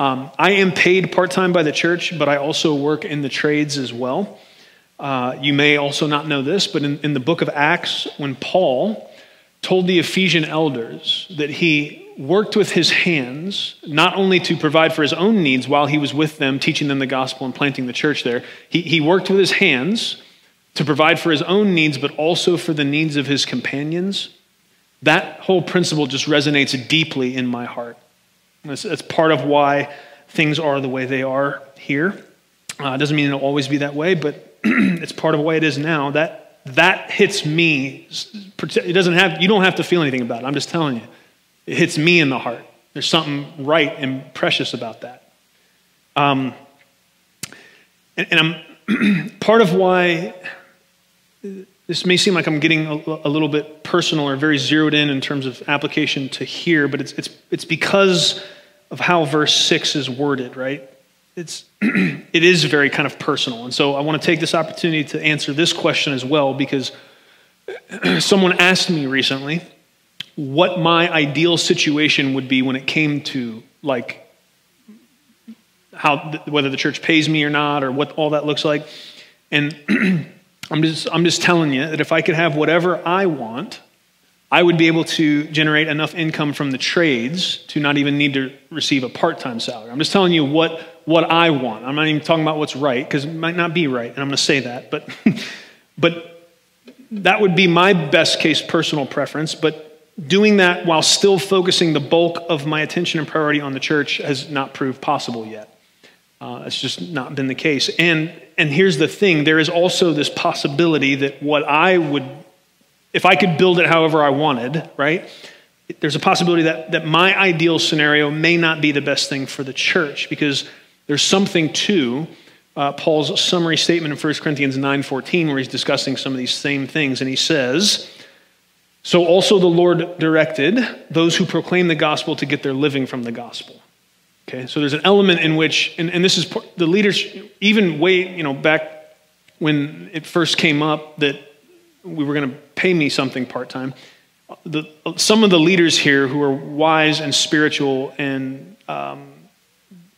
S1: Um, I am paid part time by the church, but I also work in the trades as well. Uh, you may also not know this, but in, in the book of Acts, when Paul told the Ephesian elders that he worked with his hands, not only to provide for his own needs while he was with them, teaching them the gospel and planting the church there, he, he worked with his hands to provide for his own needs, but also for the needs of his companions. That whole principle just resonates deeply in my heart. That's, part of why things are the way they are here. Uh, doesn't mean it'll always be that way, but <clears throat> it's part of the way it is now. That that hits me. It doesn't have. You don't have to feel anything about it. I'm just telling you. It hits me in the heart. There's something right and precious about that. Um, and, and I'm <clears throat> part of why this may seem like I'm getting a, a, little bit personal or very zeroed in in terms of application to here, but it's, it's, it's because of how verse 6 is worded, right? It's, <clears throat> it is very kind of personal. And so I want to take this opportunity to answer this question as well because <clears throat> someone asked me recently what my ideal situation would be when it came to like how whether the church pays me or not or what all that looks like. And <clears throat> I'm just, I'm just telling you that if I could have whatever I want, I would be able to generate enough income from the trades to not even need to receive a part time salary. I'm just telling you what, what I want. I'm not even talking about what's right because it might not be right, and I'm going to say that. But, <laughs> but that would be my best case personal preference. But doing that while still focusing the bulk of my attention and priority on the church has not proved possible yet. Uh, it's just not been the case. And, and here's the thing there is also this possibility that what I would if I could build it however I wanted, right? There's a possibility that, that my ideal scenario may not be the best thing for the church because there's something to uh, Paul's summary statement in 1 Corinthians 9:14 where he's discussing some of these same things and he says, "So also the Lord directed those who proclaim the gospel to get their living from the gospel." Okay? So there's an element in which and, and this is the leaders even way, you know, back when it first came up that we were going to pay me something part-time. The, some of the leaders here who are wise and spiritual and um,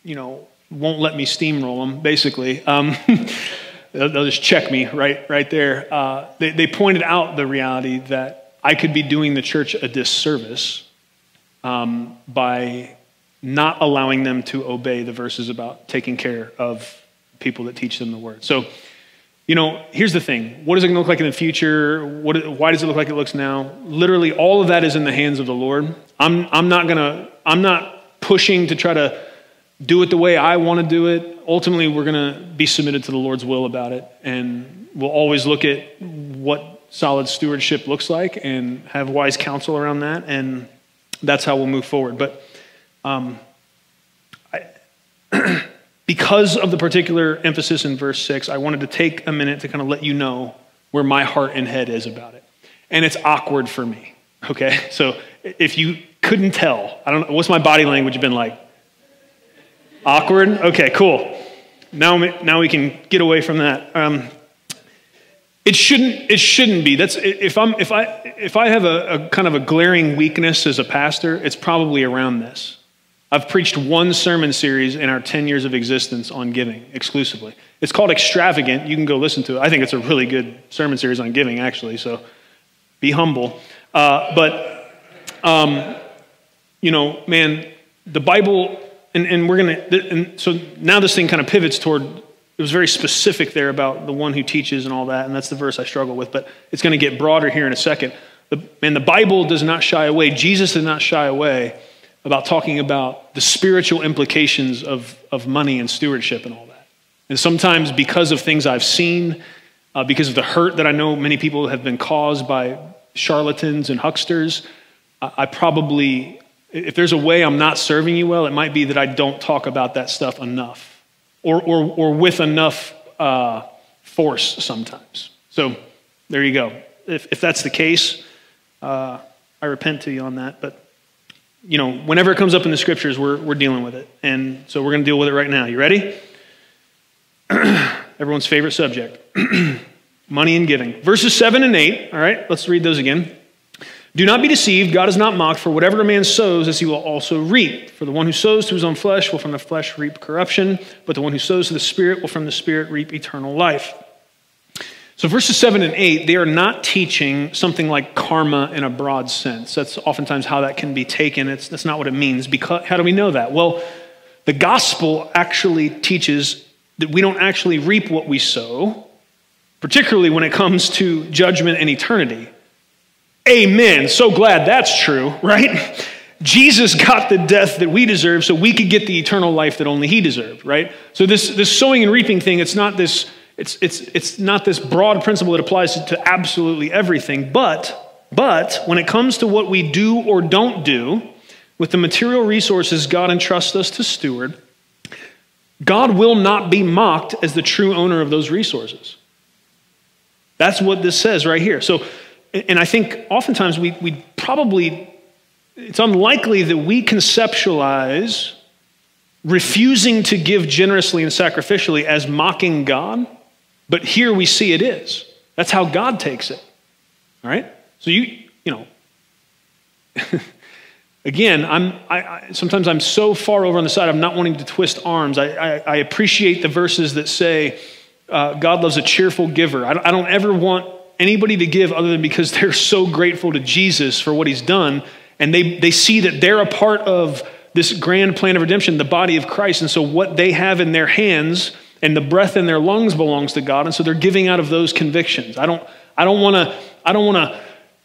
S1: you know won't let me steamroll them, basically. Um, <laughs> they'll, they'll, just check me right, right there. Uh, they, they pointed out the reality that I could be doing the church a disservice um, by not allowing them to obey the verses about taking care of people that teach them the word. So, you know, here's the thing. What is it going to look like in the future? What, why does it look like it looks now? Literally, all of that is in the hands of the Lord. I'm, I'm not going to, I'm not pushing to try to do it the way I want to do it. Ultimately, we're going to be submitted to the Lord's will about it. And we'll always look at what solid stewardship looks like and have wise counsel around that. And that's how we'll move forward. But um, I, <clears throat> because of the particular emphasis in verse 6, I wanted to take a minute to kind of let you know where my heart and head is about it. And it's awkward for me. Okay? <laughs> So if you couldn't tell, I don't know, what's my body language been like? Awkward? Okay, cool. Now, now we can get away from that. Um, it shouldn't, it shouldn't be. That's, if, I'm, if, I, if I have a, a kind of a glaring weakness as a pastor, it's probably around this. I've preached one sermon series in our 10 years of existence on giving exclusively. It's called Extravagant. You can go listen to it. I think it's a really good sermon series on giving, actually, so be humble. Uh, but, um, you know, man, the Bible and, and we're going to, and so now this thing kind of pivots toward, it was very specific there about the one who teaches and all that, and that's the verse I struggle with, but it's going to get broader here in a second. The, and the Bible does not shy away, Jesus did not shy away about talking about the spiritual implications of, of money and stewardship and all that. And sometimes because of things I've seen, uh, because of the hurt that I know many people have been caused by charlatans and hucksters, I, I probably if there's a way I'm not serving you well, it might be that I don't talk about that stuff enough or, or, or with enough uh, force sometimes. So there you go. If, if that's the case, uh, I repent to you on that. But, you know, whenever it comes up in the scriptures, we're, we're dealing with it. And so we're going to deal with it right now. You ready? <clears throat> Everyone's favorite subject <clears throat> money and giving. Verses 7 and 8. All right, let's read those again. Do not be deceived. God is not mocked, for whatever a man sows, as he will also reap. For the one who sows to his own flesh will from the flesh reap corruption, but the one who sows to the Spirit will from the Spirit reap eternal life. So, verses 7 and 8, they are not teaching something like karma in a broad sense. That's oftentimes how that can be taken. It's, that's not what it means. Because, how do we know that? Well, the gospel actually teaches that we don't actually reap what we sow, particularly when it comes to judgment and eternity. Amen. So glad that's true, <laughs> right? Jesus got the death that we deserve so we could get the eternal life that only he deserved, right? So this, this sowing and reaping thing, it's not this, it's, it's, it's not this broad principle that applies to absolutely everything, but, but when it comes to what we do or don't do with the material resources God entrusts us to steward, God will not be mocked as the true owner of those resources. That's what this says right here. So and I think oftentimes we, we probably, it's unlikely that we conceptualize refusing to give generously and sacrificially as mocking God, but here we see it is. That's how God takes it. All right? So you, you know, <laughs> again, I'm, I, I, sometimes I'm so far over on the side I'm not wanting to twist arms. I, I, I appreciate the verses that say uh, God loves a cheerful giver. I I don't ever want anybody to give other than because <laughs> they're so grateful to Jesus for what he's done. And they, they see that they're a part of this grand plan of redemption, the body of Christ. And so what they have in their hands and the breath in their lungs belongs to God. And so they're giving out of those convictions. I don't, I don't want to, I don't want to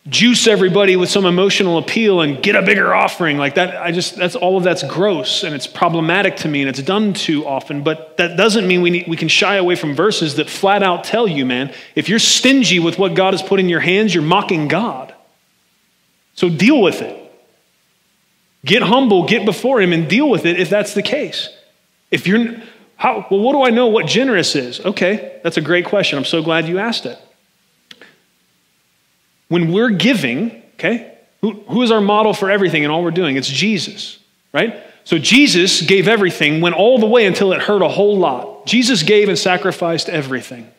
S1: juice everybody with some emotional appeal and get a bigger offering like that i just that's all of that's gross and it's problematic to me and it's done too often but that doesn't mean we, need, we can shy away from verses that flat out tell you man if you're stingy with what god has put in your hands you're mocking god so deal with it get humble get before him and deal with it if that's the case if you're how well what do i know what generous is okay that's a great question i'm so glad you asked it when we're giving, okay, who, who is our model for everything and all we're doing? It's Jesus, right? So Jesus gave everything, went all the way until it hurt a whole lot. Jesus gave and sacrificed everything.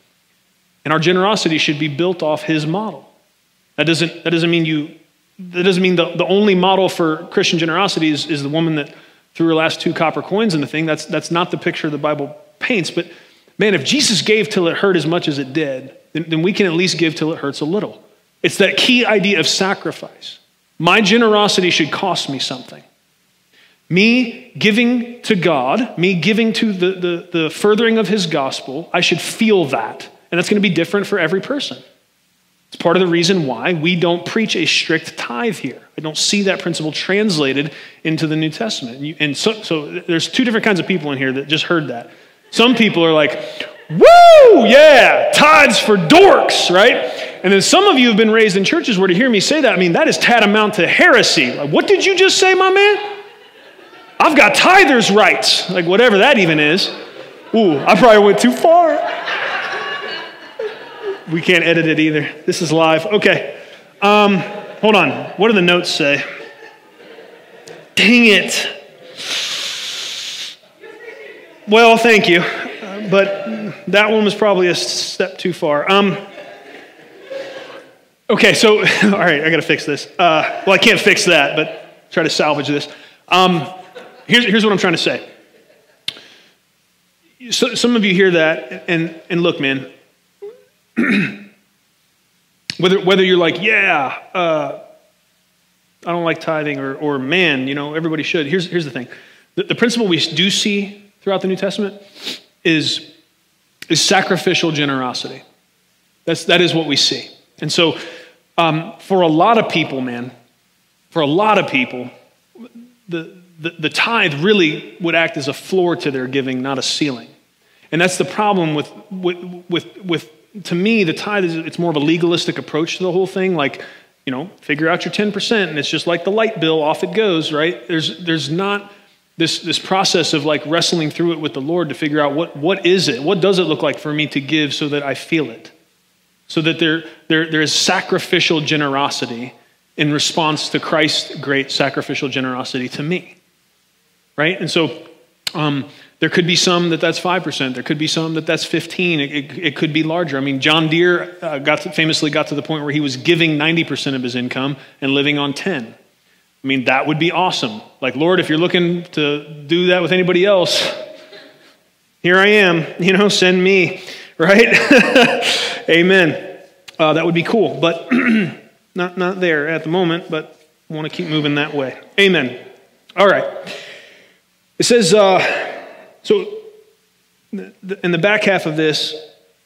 S1: And our generosity should be built off his model. That doesn't, that doesn't mean you, that doesn't mean the, the only model for Christian generosity is, is the woman that threw her last two copper coins in the thing. That's, that's not the picture the Bible paints. But man, if Jesus gave till it hurt as much as it did, then, then we can at least give till it hurts a little. It's that key idea of sacrifice. My generosity should cost me something. Me giving to God, me giving to the, the, the furthering of His gospel, I should feel that. And that's going to be different for every person. It's part of the reason why we don't preach a strict tithe here. I don't see that principle translated into the New Testament. And so, so there's two different kinds of people in here that just heard that. Some people are like, woo, yeah, tithes for dorks, right? And then some of you have been raised in churches where to hear me say that, I mean, that is tantamount to heresy. Like, what did you just say, my man? I've got tithers' rights, like whatever that even is. Ooh, I probably went too far. We can't edit it either. This is live. Okay. Um, hold on. What do the notes say? Dang it. Well, thank you. Uh, but that one was probably a step too far. Um, Okay, so, <laughs> all right, I got to fix this. Uh, well, I can't fix that, but try to salvage this. Um, here's, here's what I'm trying to say. So, some of you hear that, and, and look, man, <clears throat> whether, whether you're like, yeah, uh, I don't like tithing, or, or man, you know, everybody should. Here's, here's the thing the, the principle we do see throughout the New Testament is, is sacrificial generosity. That's, that is what we see. And so, um, for a lot of people, man, for a lot of people, the, the, the tithe really would act as a floor to their giving, not a ceiling. And that's the problem with, with, with, with to me, the tithe is it's more of a legalistic approach to the whole thing. Like, you know, figure out your 10%, and it's just like the light bill, off it goes, right? There's, there's not this, this process of like wrestling through it with the Lord to figure out what, what is it? What does it look like for me to give so that I feel it? so that there, there, there is sacrificial generosity in response to Christ's great sacrificial generosity to me. Right? And so um, there could be some that that's 5%. There could be some that that's 15. It, it, it could be larger. I mean, John Deere uh, got to, famously got to the point where he was giving 90% of his income and living on 10. I mean, that would be awesome. Like, Lord, if you're looking to do that with anybody else, here I am. <laughs> You know, send me, <laughs> right? <laughs> Amen. Uh, that would be cool, but <clears throat> not, not there at the moment, but want to keep moving that way. Amen. All right. It says, uh, so in the back half of this,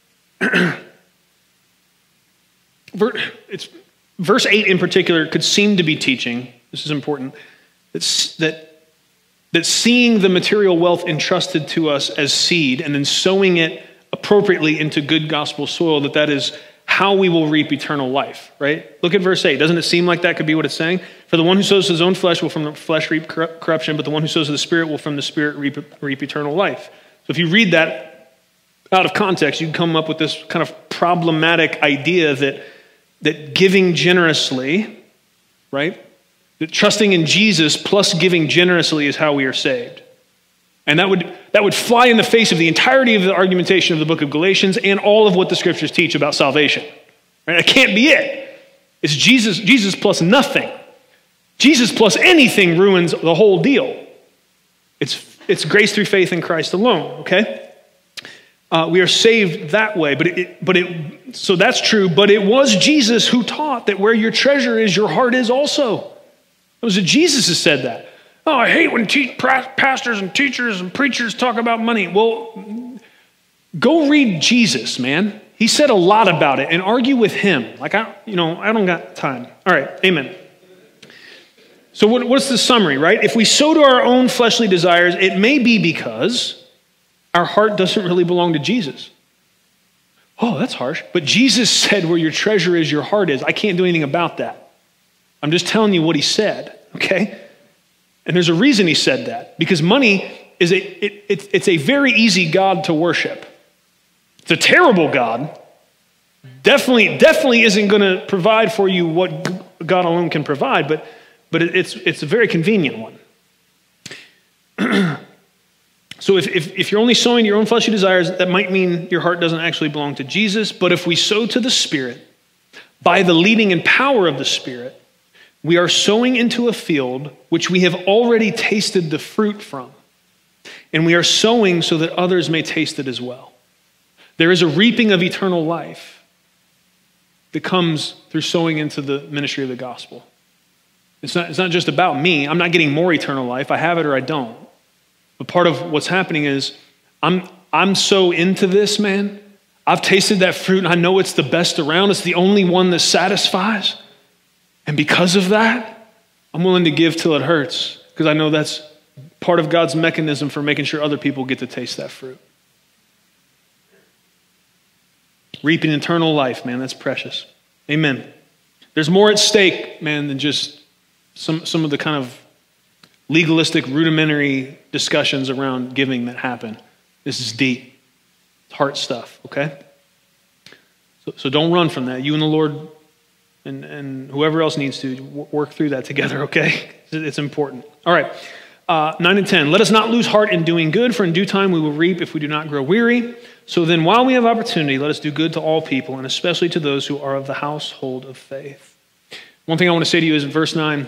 S1: <clears throat> it's, verse 8 in particular could seem to be teaching, this is important, that, that, that seeing the material wealth entrusted to us as seed and then sowing it appropriately into good gospel soil, that that is how we will reap eternal life, right? Look at verse 8. Doesn't it seem like that could be what it's saying? For the one who sows his own flesh will from the flesh reap corruption, but the one who sows the Spirit will from the Spirit reap, reap eternal life. So if you read that out of context, you come up with this kind of problematic idea that, that giving generously, right? That trusting in Jesus plus giving generously is how we are saved. And that would, that would fly in the face of the entirety of the argumentation of the book of Galatians and all of what the scriptures teach about salvation. Right? That can't be it. It's Jesus, Jesus plus nothing. Jesus plus anything ruins the whole deal. It's, it's grace through faith in Christ alone, okay? Uh, we are saved that way, but it, but it, so that's true, but it was Jesus who taught that where your treasure is, your heart is also. It was Jesus who said that. Oh, I hate when te- pastors and teachers and preachers talk about money. Well, go read Jesus, man. He said a lot about it and argue with him. Like, I, you know, I don't got time. All right, amen. So, what, what's the summary, right? If we sow to our own fleshly desires, it may be because our heart doesn't really belong to Jesus. Oh, that's harsh. But Jesus said, Where your treasure is, your heart is. I can't do anything about that. I'm just telling you what he said, okay? And there's a reason he said that because money is a, it, it, it's a very easy God to worship. It's a terrible God. Definitely, definitely isn't going to provide for you what God alone can provide, but, but it's, it's a very convenient one. <clears throat> so if, if, if you're only sowing your own fleshly desires, that might mean your heart doesn't actually belong to Jesus. But if we sow to the Spirit, by the leading and power of the Spirit, we are sowing into a field which we have already tasted the fruit from. And we are sowing so that others may taste it as well. There is a reaping of eternal life that comes through sowing into the ministry of the gospel. It's not, it's not just about me. I'm not getting more eternal life. I have it or I don't. But part of what's happening is I'm, I'm so into this, man. I've tasted that fruit and I know it's the best around. It's the only one that satisfies. And because of that, I'm willing to give till it hurts because I know that's part of God's mechanism for making sure other people get to taste that fruit. Reaping eternal life, man, that's precious. Amen. There's more at stake, man, than just some, some of the kind of legalistic, rudimentary discussions around giving that happen. This is deep. It's heart stuff, okay? So, so don't run from that. You and the Lord and, and whoever else needs to work through that together, okay? It's important. All right. Uh, 9 and 10. Let us not lose heart in doing good, for in due time we will reap if we do not grow weary. So then, while we have opportunity, let us do good to all people, and especially to those who are of the household of faith. One thing I want to say to you is in verse 9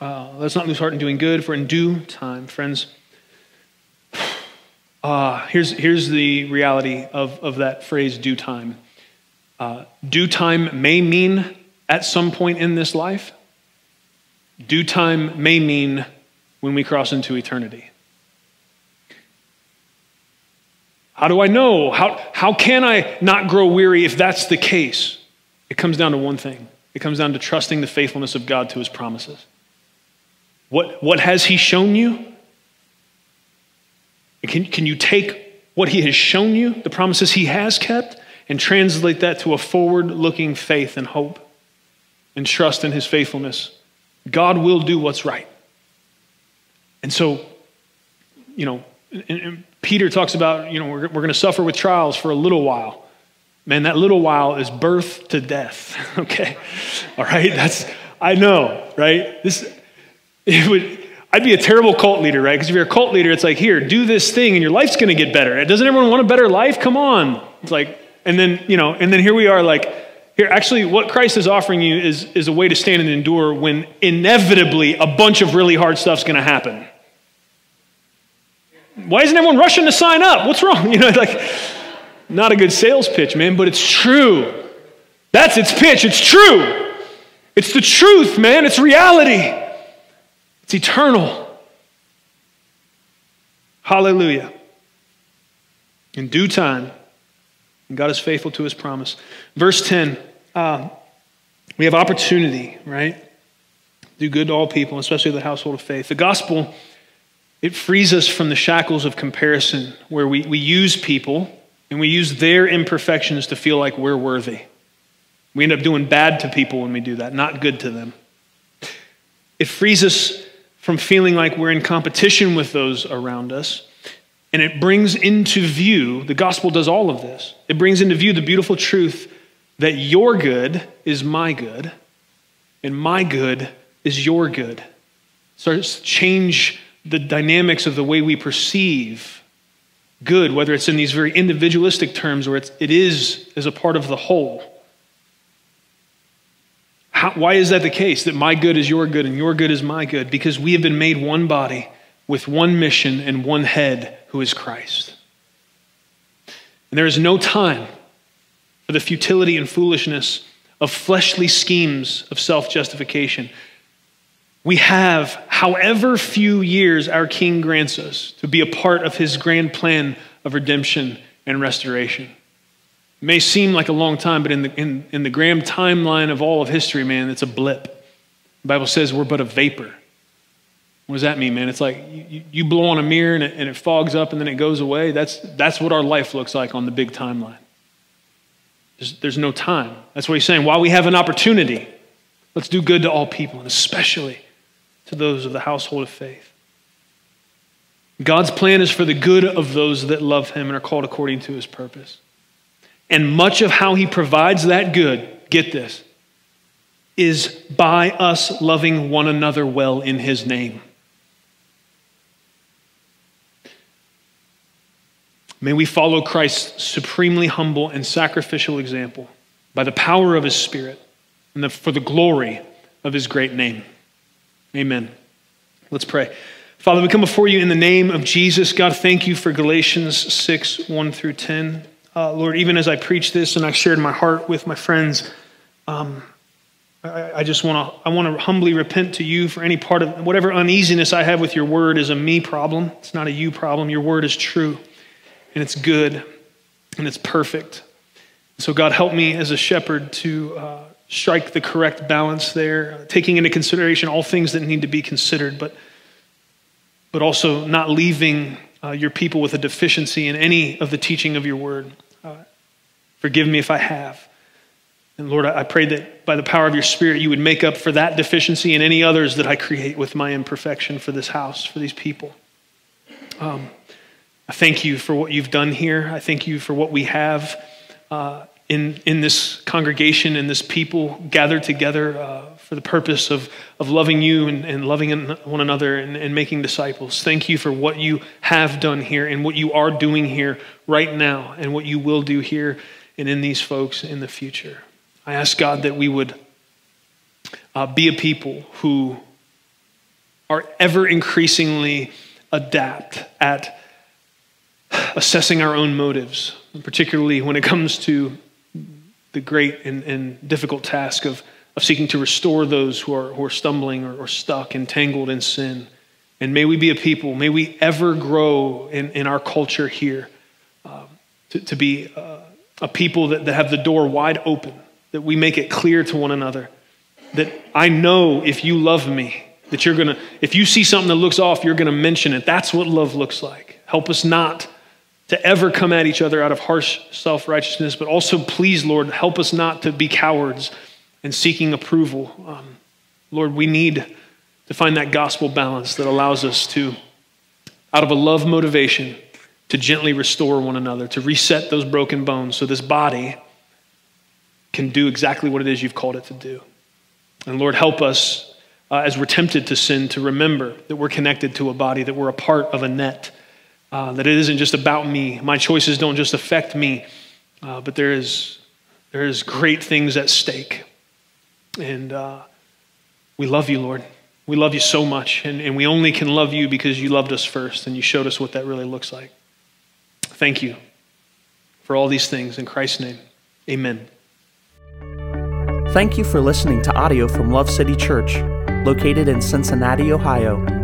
S1: uh, let us not lose heart in doing good, for in due time, friends, <sighs> uh, here's, here's the reality of, of that phrase, due time. Uh, due time may mean at some point in this life, due time may mean when we cross into eternity. How do I know? How, how can I not grow weary if that's the case? It comes down to one thing it comes down to trusting the faithfulness of God to his promises. What, what has he shown you? Can, can you take what he has shown you, the promises he has kept, and translate that to a forward looking faith and hope and trust in his faithfulness? God will do what's right. And so, you know, and, and Peter talks about, you know, we're, we're going to suffer with trials for a little while. Man, that little while is birth to death. <laughs> okay. All right. That's, I know, right? This, it would, I'd be a terrible cult leader, right? Because if you're a cult leader, it's like, here, do this thing and your life's going to get better. Doesn't everyone want a better life? Come on. It's like, and then, you know, and then here we are like, here, actually, what Christ is offering you is, is a way to stand and endure when inevitably a bunch of really hard stuff's going to happen. Why isn't everyone rushing to sign up? What's wrong? <laughs> You know, like, not a good sales pitch, man, but it's true. That's its pitch. It's true. It's the truth, man. It's reality. It's eternal. Hallelujah. In due time, God is faithful to his promise. Verse 10, uh, we have opportunity, right? Do good to all people, especially the household of faith. The gospel it frees us from the shackles of comparison where we, we use people and we use their imperfections to feel like we're worthy. We end up doing bad to people when we do that, not good to them. It frees us from feeling like we're in competition with those around us. And it brings into view, the gospel does all of this. It brings into view the beautiful truth that your good is my good, and my good is your good. It starts to change the dynamics of the way we perceive good, whether it's in these very individualistic terms or it's, it is as a part of the whole. How, why is that the case? That my good is your good and your good is my good? Because we have been made one body with one mission and one head who is Christ. And there is no time for the futility and foolishness of fleshly schemes of self justification we have, however few years our King grants us, to be a part of his grand plan of redemption and restoration. It may seem like a long time, but in the, in, in the grand timeline of all of history, man, it's a blip. The Bible says we're but a vapor. What does that mean, man? It's like you, you blow on a mirror and it, and it fogs up and then it goes away. That's, that's what our life looks like on the big timeline. There's, there's no time. That's what he's saying. While we have an opportunity, let's do good to all people, and especially to those of the household of faith. God's plan is for the good of those that love him and are called according to his purpose. And much of how he provides that good, get this, is by us loving one another well in his name. May we follow Christ's supremely humble and sacrificial example by the power of his Spirit and the, for the glory of his great name. Amen. Let's pray. Father, we come before you in the name of Jesus. God, thank you for Galatians 6 1 through 10. Uh, Lord, even as I preach this and I shared my heart with my friends, um, I, I, just want to I want to humbly repent to you for any part of whatever uneasiness I have with your word is a me problem. It's not a you problem. Your word is true, and it's good, and it's perfect. So God, help me as a shepherd to uh, strike the correct balance there, taking into consideration all things that need to be considered, but but also not leaving uh, your people with a deficiency in any of the teaching of your word. Uh, forgive me if I have. And Lord, I pray that by the power of your Spirit, you would make up for that deficiency and any others that I create with my imperfection for this house, for these people. Um, I thank you for what you've done here. I thank you for what we have uh, in, in this congregation and this people gathered together uh, for the purpose of, of loving you and, and loving one another and, and making disciples. Thank you for what you have done here and what you are doing here right now and what you will do here and in these folks in the future. I ask God that we would uh, be a people who are ever increasingly adept at assessing our own motives, particularly when it comes to the great and, and difficult task of of seeking to restore those who are, who are stumbling or, or stuck, entangled in sin. And may we be a people, may we ever grow in, in our culture here um, to, to, be uh, a people that, that have the door wide open, that we make it clear to one another that I know if you love me, that you're gonna, if you see something that looks off, you're gonna mention it. That's what love looks like. Help us not to ever come at each other out of harsh self righteousness, but also, please, Lord, help us not to be cowards and seeking approval. Um, Lord, we need to find that gospel balance that allows us to, out of a love motivation, to gently restore one another, to reset those broken bones so this body can do exactly what it is you've called it to do. And Lord, help us uh, as we're tempted to sin to remember that we're connected to a body, that we're a part of a net, uh, that it isn't just about me. My choices don't just affect me, uh, but there is, there is great things at stake. And uh, we love you, Lord. We love you so much. And, and we only can love you because you loved us first and you showed us what that really looks like. Thank you for all these things. In Christ's name, amen.
S2: Thank you for listening to audio from Love City Church, located in Cincinnati, Ohio.